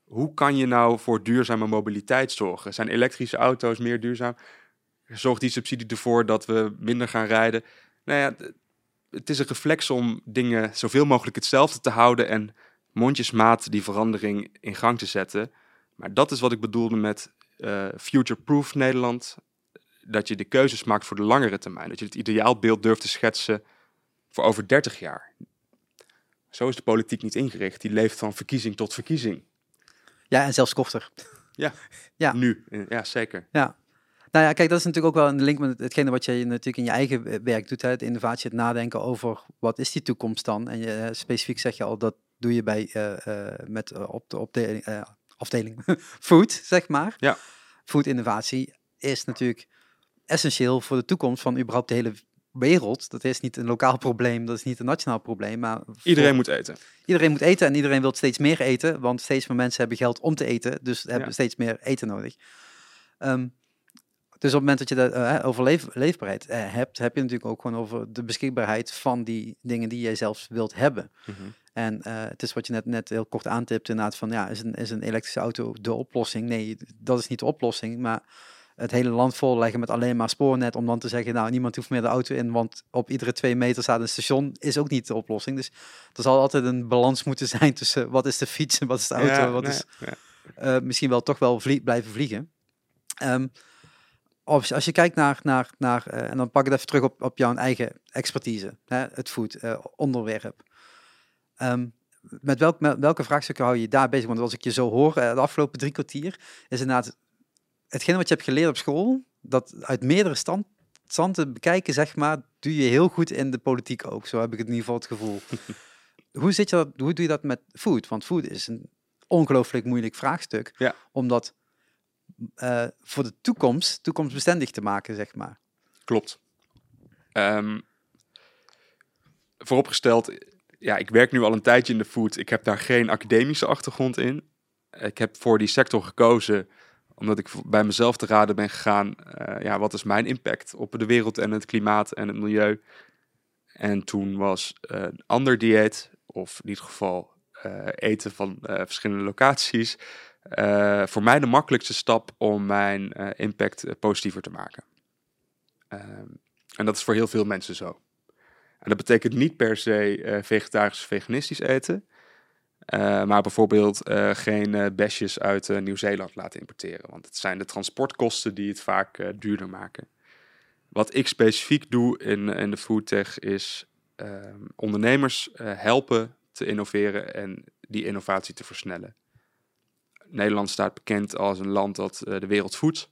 Hoe kan je nou voor duurzame mobiliteit zorgen? Zijn elektrische auto's meer duurzaam? Zorgt die subsidie ervoor dat we minder gaan rijden? Nou ja, het is een reflex om dingen zoveel mogelijk hetzelfde te houden en mondjesmaat die verandering in gang te zetten. Maar dat is wat ik bedoelde met eh, future-proof Nederland. Dat je de keuzes maakt voor de langere termijn. Dat je het ideaalbeeld durft te schetsen voor over 30 jaar. Zo is de politiek niet ingericht. Die leeft van verkiezing tot verkiezing. Ja, en zelfs kofter. Ja. Nu, eh, ja zeker. Ja. Nou ja, kijk, dat is natuurlijk ook wel een link met hetgene wat je natuurlijk in je eigen werk doet. Hè? Het innovatie, het nadenken over wat is die toekomst dan. En je, eh, specifiek zeg je al, dat doe je bij, eh, eh, met, op de opdeling, afdeling food, zeg maar. Ja. Food innovatie is natuurlijk essentieel voor de toekomst van überhaupt de hele wereld. Dat is niet een lokaal probleem, dat is niet een nationaal probleem. Maar voor- Iedereen moet eten. iedereen moet eten en iedereen wil steeds meer eten, want steeds meer mensen hebben geld om te eten, dus hebben steeds meer eten nodig. Ehm, dus op het moment dat je dat eh, over leef- leefbaarheid eh, hebt, heb je natuurlijk ook gewoon over de beschikbaarheid van die dingen die jij zelfs wilt hebben. En eh, het is wat je net, net heel kort aantipt, inderdaad, van ja, is een, is een elektrische auto de oplossing? Nee, dat is niet de oplossing, maar het hele land volleggen met alleen maar spoornet, om dan te zeggen, nou, niemand hoeft meer de auto in, want op iedere twee meter staat een station, is ook niet de oplossing. Dus er zal altijd een balans moeten zijn tussen wat is de fiets en wat is de auto, Ja, wat nee, is ja. eh, misschien wel toch wel vlie- blijven vliegen. Ehm, als, als je kijkt naar, naar, naar eh, en dan pak ik het even terug op, op jouw eigen expertise, hè, het food eh, onderwerp. Ehm, met, welk, met welke vraagstukken hou je je daar bezig? Want als ik je zo hoor, de afgelopen drie kwartier, is inderdaad hetgene wat je hebt geleerd op school, dat uit meerdere stand, standen bekijken, zeg maar, doe je heel goed in de politiek ook. Zo heb ik het in ieder geval het gevoel. hoe, zit je dat, hoe doe je dat met food? Want food is een ongelooflijk moeilijk vraagstuk. Ja. Om dat eh, voor de toekomst, toekomstbestendig te maken, zeg maar. Klopt. Ehm, vooropgesteld, ja, ik werk nu al een tijdje in de food. Ik heb daar geen academische achtergrond in. Ik heb voor die sector gekozen omdat ik bij mezelf te raden ben gegaan. eh, ja, wat is mijn impact op de wereld en het klimaat en het milieu? En toen was eh, een ander dieet, of in ieder geval eh, eten van verschillende locaties, voor mij de makkelijkste stap om mijn impact positiever te maken. Ehm, en dat is voor heel veel mensen zo. En dat betekent niet per se vegetarisch of veganistisch eten. Eh, maar bijvoorbeeld eh, geen eh, besjes uit Nieuw-Zeeland laten importeren. Want het zijn de transportkosten die het vaak duurder maken. Wat ik specifiek doe in, in de foodtech is ehm, ondernemers helpen te innoveren en die innovatie te versnellen. Nederland staat bekend als een land dat de wereld voedt.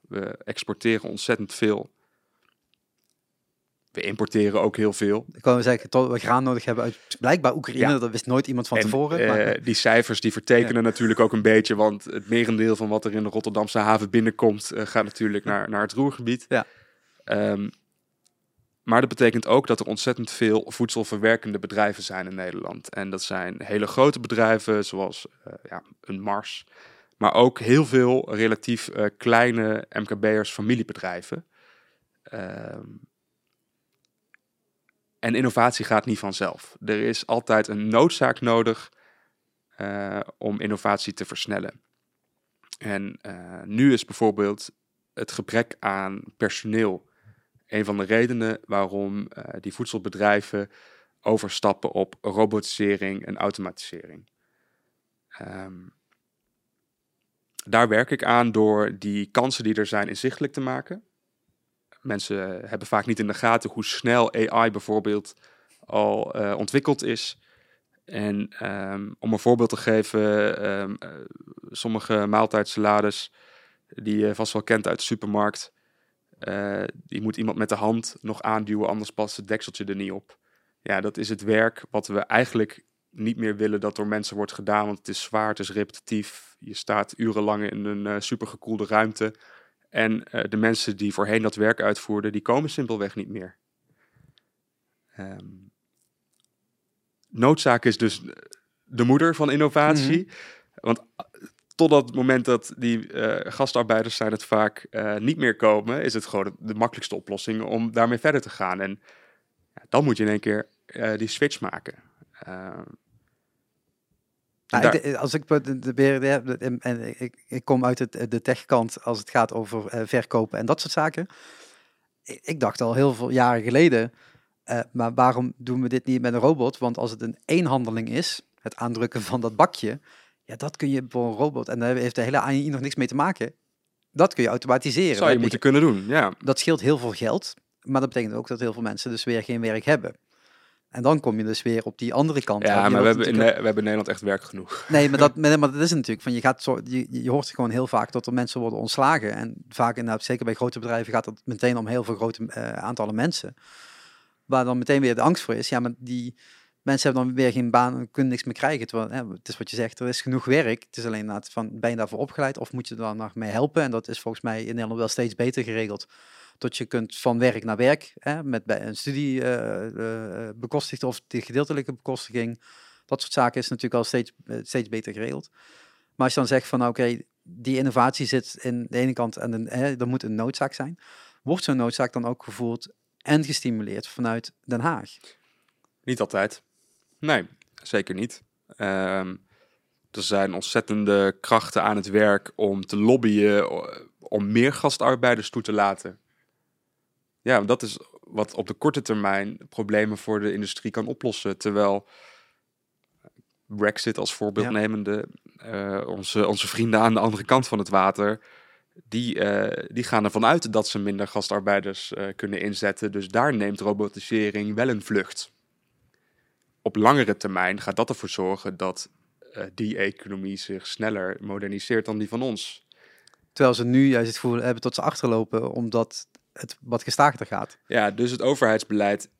We exporteren ontzettend veel. We importeren ook heel veel. Ik wou zeggen, tot we graan nodig hebben uit blijkbaar Oekraïne. Ja. Dat wist nooit iemand van En, tevoren. eh, die cijfers die vertekenen natuurlijk ook een beetje, want het merendeel van wat er in de Rotterdamse haven binnenkomt, eh, gaat natuurlijk naar, naar het Roergebied. Ja. Ehm, maar dat betekent ook dat er ontzettend veel voedselverwerkende bedrijven zijn in Nederland. En dat zijn hele grote bedrijven, zoals uh, ja, een Mars. Maar ook heel veel relatief uh, kleine MKB'ers, familiebedrijven. Ehm, en innovatie gaat niet vanzelf. Er is altijd een noodzaak nodig uh, om innovatie te versnellen. En nu is bijvoorbeeld het gebrek aan personeel een van de redenen waarom uh, die voedselbedrijven overstappen op robotisering en automatisering. Um, daar werk ik aan door die kansen die er zijn inzichtelijk te maken. Mensen hebben vaak niet in de gaten hoe snel AI bijvoorbeeld al uh, ontwikkeld is. En um, om een voorbeeld te geven, um, uh, sommige maaltijdsalades die je vast wel kent uit de supermarkt, uh, die moet iemand met de hand nog aanduwen, anders past het dekseltje er niet op. Ja, dat is het werk wat we eigenlijk niet meer willen dat door mensen wordt gedaan, want het is zwaar, het is repetitief. Je staat urenlang in een supergekoelde ruimte. En uh, de mensen die voorheen dat werk uitvoerden, die komen simpelweg niet meer. Um, noodzaak is dus de moeder van innovatie. Mm -hmm. Want Totdat het moment dat die uh, gastarbeiders zijn het vaak uh, niet meer komen, is het gewoon de makkelijkste oplossing om daarmee verder te gaan. En ja, dan moet je in één keer die switch maken. Nou, ik, als ik de, de, de, en ik, ik kom uit het, de techkant als het gaat over verkopen en dat soort zaken. Ik, ik dacht al heel veel jaren geleden, maar waarom doen we dit niet met een robot? Want als het een eenhandeling is, het aandrukken van dat bakje, ja, dat kun je voor een robot, en daar heeft de hele AI nog niks mee te maken. Dat kun je automatiseren. Zou je moeten kunnen doen, ja. Dat scheelt heel veel geld, maar dat betekent ook dat heel veel mensen dus weer geen werk hebben. En dan kom je dus weer op die andere kant. Ja, maar we hebben, in, we hebben in Nederland echt werk genoeg. Nee, maar dat, maar dat is natuurlijk van je gaat zo, je, je hoort gewoon heel vaak dat er mensen worden ontslagen. En vaak inderdaad, zeker bij grote bedrijven, gaat het meteen om heel veel grote uh, aantallen mensen. Waar dan meteen weer de angst voor is. Ja, maar die, mensen hebben dan weer geen baan, kunnen niks meer krijgen. Terwijl, hè, het is wat je zegt, er is genoeg werk. Het is alleen van, ben je daarvoor opgeleid of moet je er dan nog mee helpen? En dat is volgens mij in Nederland wel steeds beter geregeld. Dat je kunt van werk naar werk, hè, met bij een studie uh, uh, bekostigd of de gedeeltelijke bekostiging. Dat soort zaken is natuurlijk al steeds, steeds beter geregeld. Maar als je dan zegt van, oké, die innovatie zit in de ene kant en er moet een noodzaak zijn. Wordt zo'n noodzaak dan ook gevoeld en gestimuleerd vanuit Den Haag? Niet altijd. Nee, zeker niet. Um, er zijn ontzettende krachten aan het werk om te lobbyen om meer gastarbeiders toe te laten. Ja, dat is wat op de korte termijn problemen voor de industrie kan oplossen. Terwijl Brexit als voorbeeld ja. nemende, uh, onze, onze vrienden aan de andere kant van het water, die, uh, die gaan ervan uit dat ze minder gastarbeiders uh, kunnen inzetten. Dus daar neemt robotisering wel een vlucht op langere termijn gaat dat ervoor zorgen dat die economie zich sneller moderniseert dan die van ons. Terwijl ze nu juist het gevoel hebben tot ze achterlopen, omdat het wat gestaagder gaat. Ja, dus het overheidsbeleid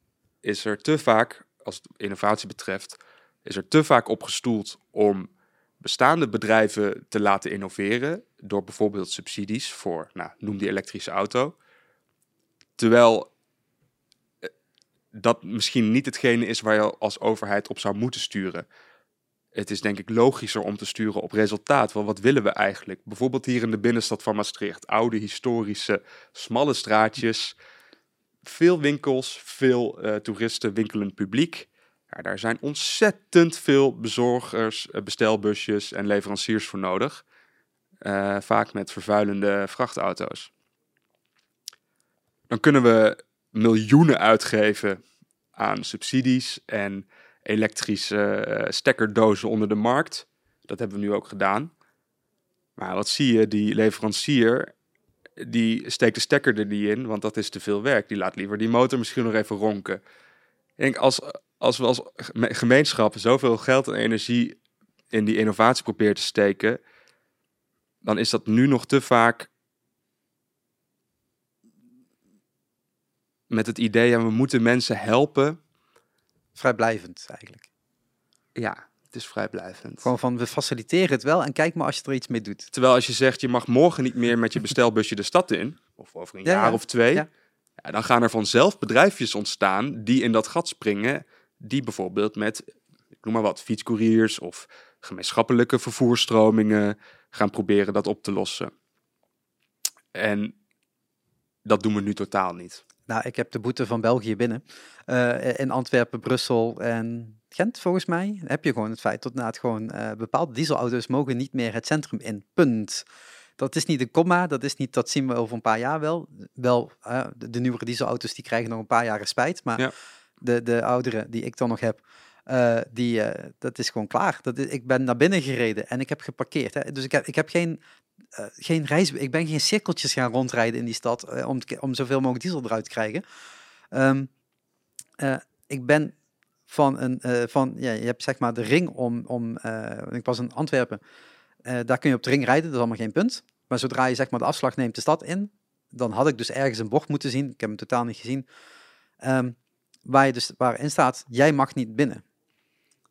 is er te vaak, als het innovatie betreft, is er te vaak opgestoeld om bestaande bedrijven te laten innoveren door bijvoorbeeld subsidies voor, nou, noem die elektrische auto. Terwijl dat misschien niet hetgene is waar je als overheid op zou moeten sturen. Het is denk ik logischer om te sturen op resultaat. Wat willen we eigenlijk? Bijvoorbeeld hier in de binnenstad van Maastricht. Oude, historische, smalle straatjes. Veel winkels, veel uh, toeristen, winkelend publiek. Ja, daar zijn ontzettend veel bezorgers, uh, bestelbusjes en leveranciers voor nodig. Uh, vaak met vervuilende vrachtauto's. Dan kunnen we miljoenen uitgeven aan subsidies en elektrische uh, stekkerdozen onder de markt. Dat hebben we nu ook gedaan. Maar wat zie je, die leverancier, die steekt de stekker er niet in, want dat is te veel werk. Die laat liever die motor misschien nog even ronken. Ik denk, als, als we als gemeenschap zoveel geld en energie in die innovatie proberen te steken, dan is dat nu nog te vaak met het idee, ja, we moeten mensen helpen. Vrijblijvend eigenlijk. Ja, het is vrijblijvend. Gewoon van, we faciliteren het wel en kijk maar als je er iets mee doet. Terwijl als je zegt, je mag morgen niet meer met je bestelbusje de stad in, of over een ja, jaar ja. of twee, ja. Ja, dan gaan er vanzelf bedrijfjes ontstaan die in dat gat springen, die bijvoorbeeld met, ik noem maar wat, fietscouriers of gemeenschappelijke vervoerstromingen gaan proberen dat op te lossen. En dat doen we nu totaal niet. Nou, ik heb de boete van België binnen. Eh, in Antwerpen, Brussel en Gent, volgens mij, heb je gewoon het feit dat het gewoon uh, bepaalde dieselauto's mogen niet meer het centrum in. Punt. Dat is niet een komma, dat is niet, dat zien we over een paar jaar wel. Wel, uh, de, de nieuwere dieselauto's die krijgen nog een paar jaar respijt, maar de, de oudere die ik dan nog heb, uh, die, dat is gewoon klaar. Dat is, ik ben naar binnen gereden en ik heb geparkeerd. Hè. Dus ik heb, ik heb geen uh, geen reis, ik ben geen cirkeltjes gaan rondrijden in die stad om, om zoveel mogelijk diesel eruit te krijgen. Uh, ik ben van een, van, ja, je hebt zeg maar de ring om, om ik was in Antwerpen, daar kun je op de ring rijden, dat is allemaal geen punt. Maar zodra je zeg maar de afslag neemt de stad in, dan had ik dus ergens een bocht moeten zien, ik heb hem totaal niet gezien, um, waar je dus, waarin staat, jij mag niet binnen.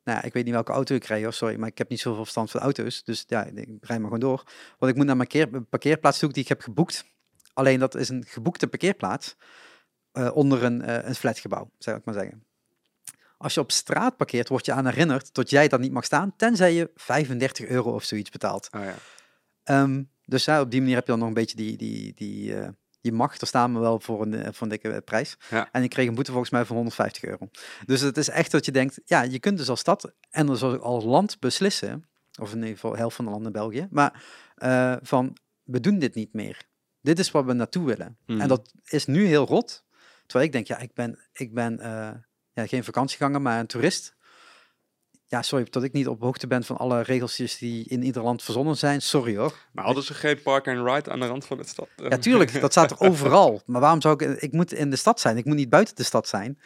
Nou, ik weet niet welke auto ik of sorry, maar ik heb niet zoveel verstand van auto's. Dus ja, ik rij maar gewoon door. Want ik moet naar mijn keer, parkeerplaats zoeken die ik heb geboekt. Alleen dat is een geboekte parkeerplaats uh, onder een, uh, een flatgebouw, zou ik maar zeggen. Als je op straat parkeert, word je aan herinnerd dat jij daar niet mag staan, tenzij je 35 euro of zoiets betaalt. Oh, ja. um, dus ja, op die manier heb je dan nog een beetje die, die, die, uh, je mag, er staan we wel voor een, voor een dikke prijs. Ja. En ik kreeg een boete volgens mij van 150 euro. Dus het is echt dat je denkt, ja, je kunt dus als stad en dus als land beslissen, of in ieder geval helft van de landen België, maar uh, van, we doen dit niet meer. Dit is waar we naartoe willen. Mhm. En dat is nu heel rot. Terwijl ik denk, ja, ik ben, ik ben uh, ja, geen vakantieganger, maar een toerist. Ja, sorry dat ik niet op hoogte ben van alle regeltjes die in ieder land verzonnen zijn. Sorry hoor. Maar hadden ze geen park and ride aan de rand van het stad? Ja, tuurlijk. Dat staat er overal. Maar waarom zou ik... Ik moet in de stad zijn. Ik moet niet buiten de stad zijn.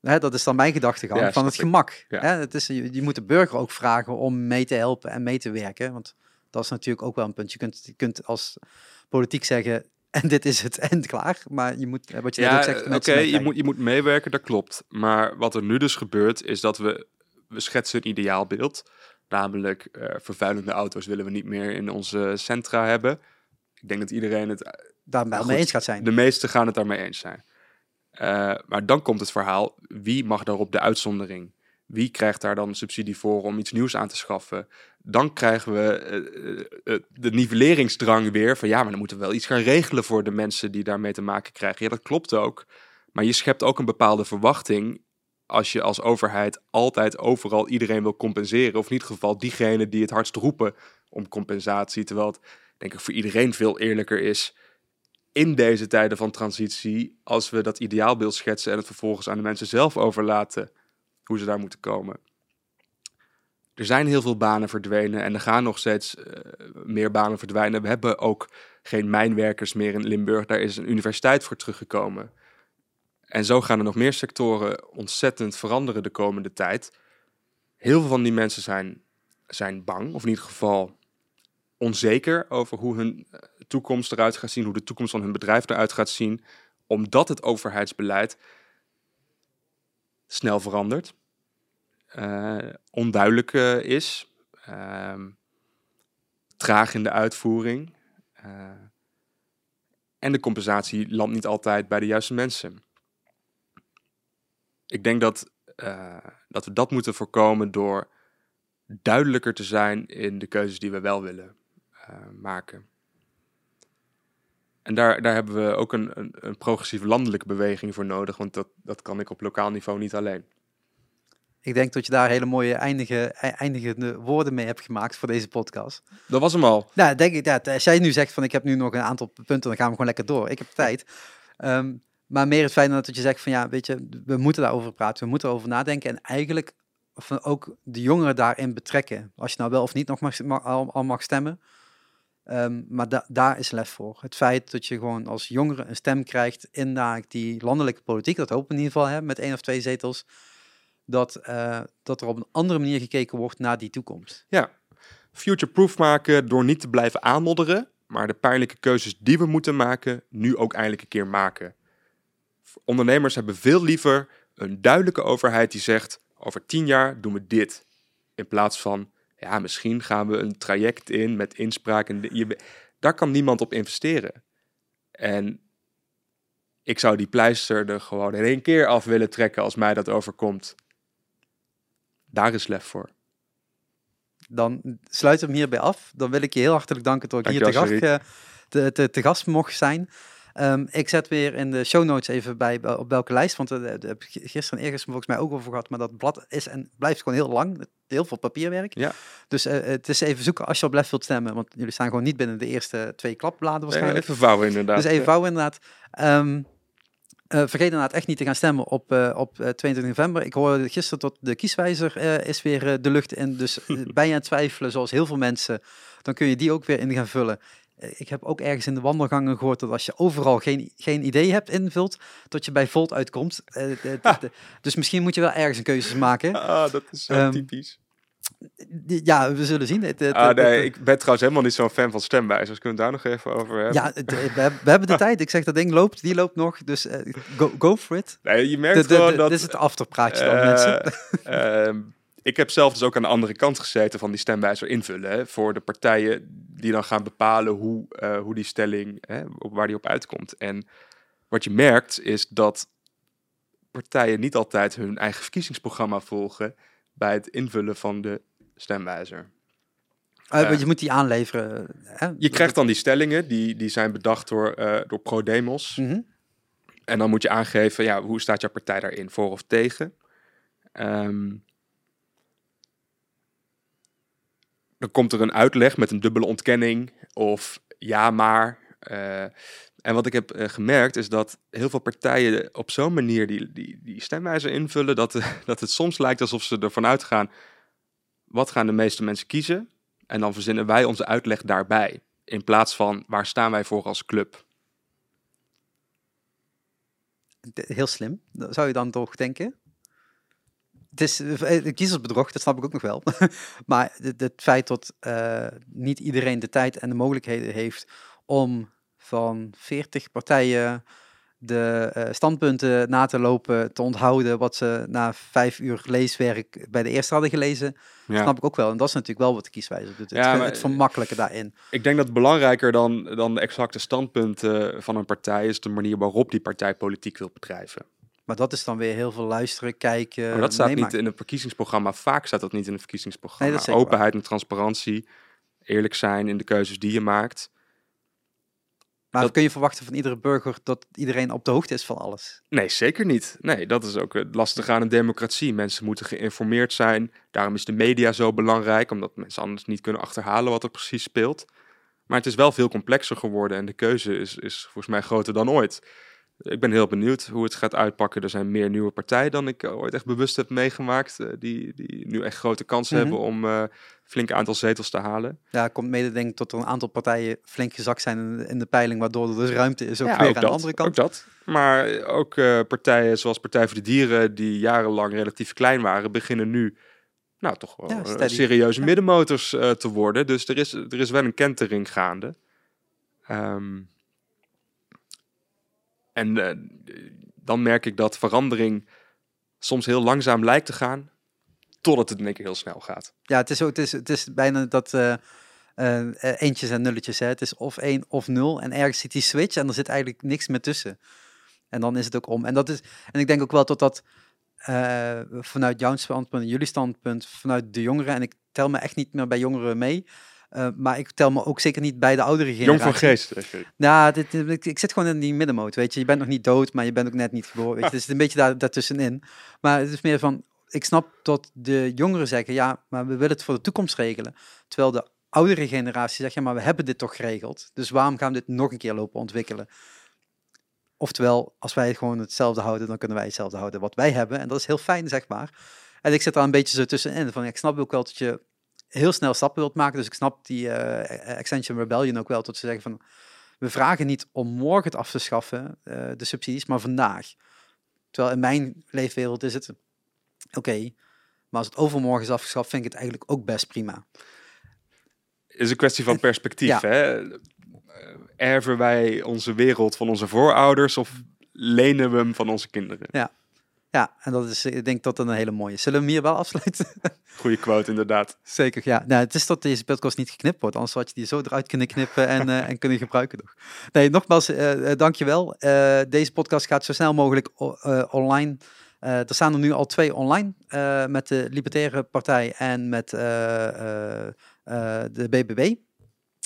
Dat is dan mijn gedachtegang Ja, van het gemak. Ja. Het is, je, je moet de burger ook vragen om mee te helpen en mee te werken. Want dat is natuurlijk ook wel een punt. Je kunt, je kunt als politiek zeggen... En dit is het en klaar. Maar je moet, wat je net Ja, ook zegt... oké, je, moet, je moet meewerken, dat klopt. Maar wat er nu dus gebeurt, is dat we, we schetsen een ideaalbeeld. Namelijk, eh, vervuilende auto's willen we niet meer in onze centra hebben. Ik denk dat iedereen het... Daar wel Goed, mee eens gaat zijn. De meesten gaan het daarmee eens zijn. Eh, maar dan komt het verhaal, wie mag daarop de uitzondering? Wie krijgt daar dan subsidie voor om iets nieuws aan te schaffen? Dan krijgen we eh, eh, de nivelleringsdrang weer van ja, maar dan moeten we wel iets gaan regelen voor de mensen die daarmee te maken krijgen. Ja, dat klopt ook. Maar je schept ook een bepaalde verwachting als je als overheid altijd overal iedereen wil compenseren. Of in ieder geval diegenen die het hardst roepen om compensatie. Terwijl het denk ik voor iedereen veel eerlijker is in deze tijden van transitie als we dat ideaalbeeld schetsen en het vervolgens aan de mensen zelf overlaten hoe ze daar moeten komen. Er zijn heel veel banen verdwenen en er gaan nog steeds eh, meer banen verdwijnen. We hebben ook geen mijnwerkers meer in Limburg. Daar is een universiteit voor teruggekomen. En zo gaan er nog meer sectoren ontzettend veranderen de komende tijd. Heel veel van die mensen zijn, zijn bang, of in ieder geval onzeker over hoe hun eh, toekomst eruit gaat zien, hoe de toekomst van hun bedrijf eruit gaat zien, omdat het overheidsbeleid snel verandert, eh, onduidelijk eh, is, ehm, traag in de uitvoering en de compensatie landt niet altijd bij de juiste mensen. Ik denk dat, eh, dat we dat moeten voorkomen door duidelijker te zijn in de keuzes die we wel willen eh, maken. En daar, daar hebben we ook een, een, een progressieve landelijke beweging voor nodig, want dat, dat kan ik op lokaal niveau niet alleen. Ik denk dat je daar hele mooie eindige, e- eindigende woorden mee hebt gemaakt voor deze podcast. Dat was hem al. Nou, denk ik, ja, als jij nu zegt van ik heb nu nog een aantal punten, dan gaan we gewoon lekker door. Ik heb tijd. Ehm, maar meer het feit dat je zegt van ja, weet je, we moeten daarover praten, we moeten erover nadenken en eigenlijk ook de jongeren daarin betrekken. Als je nou wel of niet nog mag, al, mag stemmen. Ehm, maar da- daar is lef voor. Het feit dat je gewoon als jongere een stem krijgt in die landelijke politiek, dat hopen we in ieder geval hè, met één of twee zetels, dat, eh, dat er op een andere manier gekeken wordt naar die toekomst. Ja, future-proof maken door niet te blijven aanmodderen, maar de pijnlijke keuzes die we moeten maken, nu ook eindelijk een keer maken. Ondernemers hebben veel liever een duidelijke overheid die zegt: over tien jaar doen we dit. In plaats van, ja, misschien gaan we een traject in met inspraak. En je, daar kan niemand op investeren. En ik zou die pleister er gewoon in één keer af willen trekken als mij dat overkomt. Daar is lef voor. Dan sluit hem hierbij af. Dan wil ik je heel hartelijk danken dat ik hier te gast, eh, te, te, te gast mocht zijn. Ehm, ik zet weer in de show notes even bij op welke lijst, want eh, daar heb ik gisteren en eergisteren volgens mij ook over gehad, maar dat blad is en blijft gewoon heel lang, heel veel papierwerk. Ja. Dus eh, het is even zoeken als je op lef wilt stemmen, want jullie staan gewoon niet binnen de eerste twee klapbladen Nee, waarschijnlijk. even vouwen inderdaad. Dus even vouwen inderdaad. Ehm, eh, vergeet inderdaad echt niet te gaan stemmen op, op eh, 22 november. Ik hoorde gisteren dat de kieswijzer is weer de lucht in. Dus je aan het twijfelen, zoals heel veel mensen, dan kun je die ook weer in gaan vullen. Eh, Ik heb ook ergens in de wandelgangen gehoord dat als je overal geen, geen idee hebt invult, dat je bij Volt uitkomt. Eh, dus misschien moet je wel ergens een keuzes maken. Ah, dat is zo Ehm, typisch. Ja, we zullen zien. Het- het- Ah, het- nee, het- ik ben trouwens helemaal niet zo'n fan van stemwijzers. Kunnen we daar nog even over hebben? ja, we, hebben- we hebben de tijd. Ik zeg dat ding loopt, die loopt nog. Dus eh, go, go for it. Nee, je merkt de- dat... dit is het afterpraatje dan, mensen. ehm, ik heb zelf dus ook aan de andere kant gezeten van die stemwijzer invullen. Hè, voor de partijen die dan gaan bepalen hoe, eh, hoe die stelling, hè, op, waar die op uitkomt. En wat je merkt is dat partijen niet altijd hun eigen verkiezingsprogramma volgen bij het invullen van de stemwijzer. Eh, je moet die aanleveren. Hè? Je krijgt dan die stellingen, die, die zijn bedacht door, door ProDemos. Mhm. En dan moet je aangeven, ja, hoe staat jouw partij daarin, voor of tegen? Ehm, dan komt er een uitleg met een dubbele ontkenning of ja maar. Eh, en wat ik heb eh, gemerkt is dat heel veel partijen op zo'n manier die, die, die stemwijzer invullen, dat, dat het soms lijkt alsof ze ervan uitgaan, wat gaan de meeste mensen kiezen? En dan verzinnen wij onze uitleg daarbij. In plaats van, waar staan wij voor als club? Heel slim, zou je dan toch denken? Het is kiezersbedrog, dat snap ik ook nog wel. maar het, feit dat eh, niet iedereen de tijd en de mogelijkheden heeft om van 40 partijen de eh, standpunten na te lopen, te onthouden wat ze na vijf uur leeswerk bij de eerste hadden gelezen, Ja. snap ik ook wel. En dat is natuurlijk wel wat de kieswijzer doet. Het, Ja, het, maar- het vermakkelijke daarin. Ik denk dat belangrijker dan, dan de exacte standpunten van een partij is de manier waarop die partij politiek wil bedrijven. Maar dat is dan weer heel veel luisteren, kijken. Maar dat staat niet in het verkiezingsprogramma. Vaak staat dat niet in het verkiezingsprogramma. Nee, Openheid en transparantie, eerlijk zijn in de keuzes die je maakt. Maar Dat- kun je verwachten van iedere burger dat iedereen op de hoogte is van alles? Nee, zeker niet. Nee, dat is ook het lastige aan een democratie. Mensen moeten geïnformeerd zijn. Daarom is de media zo belangrijk, omdat mensen anders niet kunnen achterhalen wat er precies speelt. Maar het is wel veel complexer geworden en de keuze is, is volgens mij groter dan ooit. Ik ben heel benieuwd hoe het gaat uitpakken. Er zijn meer nieuwe partijen dan ik ooit echt bewust heb meegemaakt. eh, die, die nu echt grote kansen Mhm. hebben om eh flink aantal zetels te halen. Ja, komt mede denk ik tot er een aantal partijen flink gezakt zijn in de, in de peiling, waardoor er dus ruimte is ook Ja, weer ook aan dat, de andere kant. Ook dat. Maar ook eh, partijen zoals Partij voor de Dieren, die jarenlang relatief klein waren, beginnen nu nou, toch wel Ja, eh, serieuze Ja. middenmotors eh, te worden. Dus er is, er is wel een kentering gaande. Ehm, en eh, dan merk ik dat verandering soms heel langzaam lijkt te gaan, totdat het in één keer heel snel gaat. Ja, het is, ook, het is, het is bijna dat eh, eentjes en nulletjes. Hè. Het is of één of nul en ergens zit die switch en er zit eigenlijk niks meer tussen. En dan is het ook om. En, dat is, en ik denk ook wel dat dat vanuit jouw standpunt jullie standpunt, vanuit de jongeren, en ik tel me echt niet meer bij jongeren mee, eh, maar ik tel me ook zeker niet bij de oudere generatie. Jong van geest. zeg je. Nou, dit, ik, ik zit gewoon in die middenmoot, weet je. Je bent nog niet dood, maar je bent ook net niet geboren. Weet je. Het is een beetje daar, daartussenin. Maar het is meer van, ik snap dat de jongeren zeggen, ja, maar we willen het voor de toekomst regelen. Terwijl de oudere generatie zegt, ja, maar we hebben dit toch geregeld. Dus waarom gaan we dit nog een keer lopen ontwikkelen? Oftewel, als wij gewoon hetzelfde houden, dan kunnen wij hetzelfde houden wat wij hebben. En dat is heel fijn, zeg maar. En ik zit daar een beetje zo tussenin. Van, ik snap ook wel dat je heel snel stappen wilt maken. Dus ik snap die eh, Extension Rebellion ook wel. Dat ze zeggen van, we vragen niet om morgen het af te schaffen, eh, de subsidies, maar vandaag. Terwijl in mijn leefwereld is het, oké, maar als het overmorgen is afgeschaft, vind ik het eigenlijk ook best prima. is een kwestie van perspectief. Ja. Hè? Erven wij onze wereld van onze voorouders of lenen we hem van onze kinderen? Ja, Ja, en dat is, ik denk dat dat een hele mooie. Zullen we hem hier wel afsluiten? Goeie quote, inderdaad. Zeker, ja. Nou, het is dat deze podcast niet geknipt wordt, anders had je die zo eruit kunnen knippen en, uh, en kunnen gebruiken nog. Nee, nogmaals, uh, dankjewel. Uh, deze podcast gaat zo snel mogelijk online. er staan er nu al twee online, met de Libertaire Partij en met de BBB.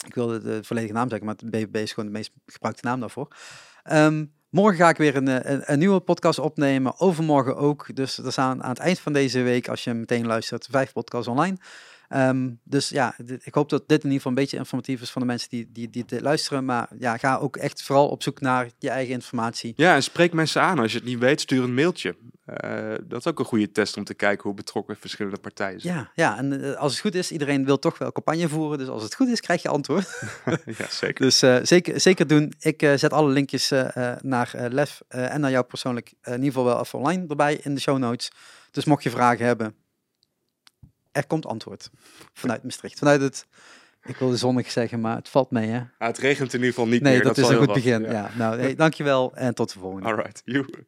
Ik wilde de volledige naam zeggen, maar de BBB is gewoon de meest gebruikte naam daarvoor. Um, morgen ga ik weer een, een, een, nieuwe podcast opnemen. Overmorgen ook. Dus er staan aan het eind van deze week, als je meteen luistert, vijf podcasts online. Um, dus ja, ik hoop dat dit in ieder geval een beetje informatief is van de mensen die, die, die dit luisteren. Maar ja, ga ook echt vooral op zoek naar je eigen informatie. Ja, en spreek mensen aan. Als je het niet weet, stuur een mailtje. Uh, dat is ook een goede test om te kijken hoe betrokken verschillende partijen zijn. Ja, ja en uh, als het goed is, iedereen wil toch wel campagne voeren. Dus als het goed is, krijg je antwoord. ja, zeker. Dus uh, zeker, zeker doen. Ik zet alle linkjes naar Lef en naar jou persoonlijk in ieder geval wel even online erbij in de show notes. Dus mocht je vragen hebben, er komt antwoord vanuit Maastricht. Vanuit het, ik wilde zonnig zeggen, maar het valt mee hè. Ah, het regent in ieder geval niet nee, meer. Nee, dat, dat, is een goed begin. Ja. ja. nou, hey, dankjewel en tot de volgende. All right, you.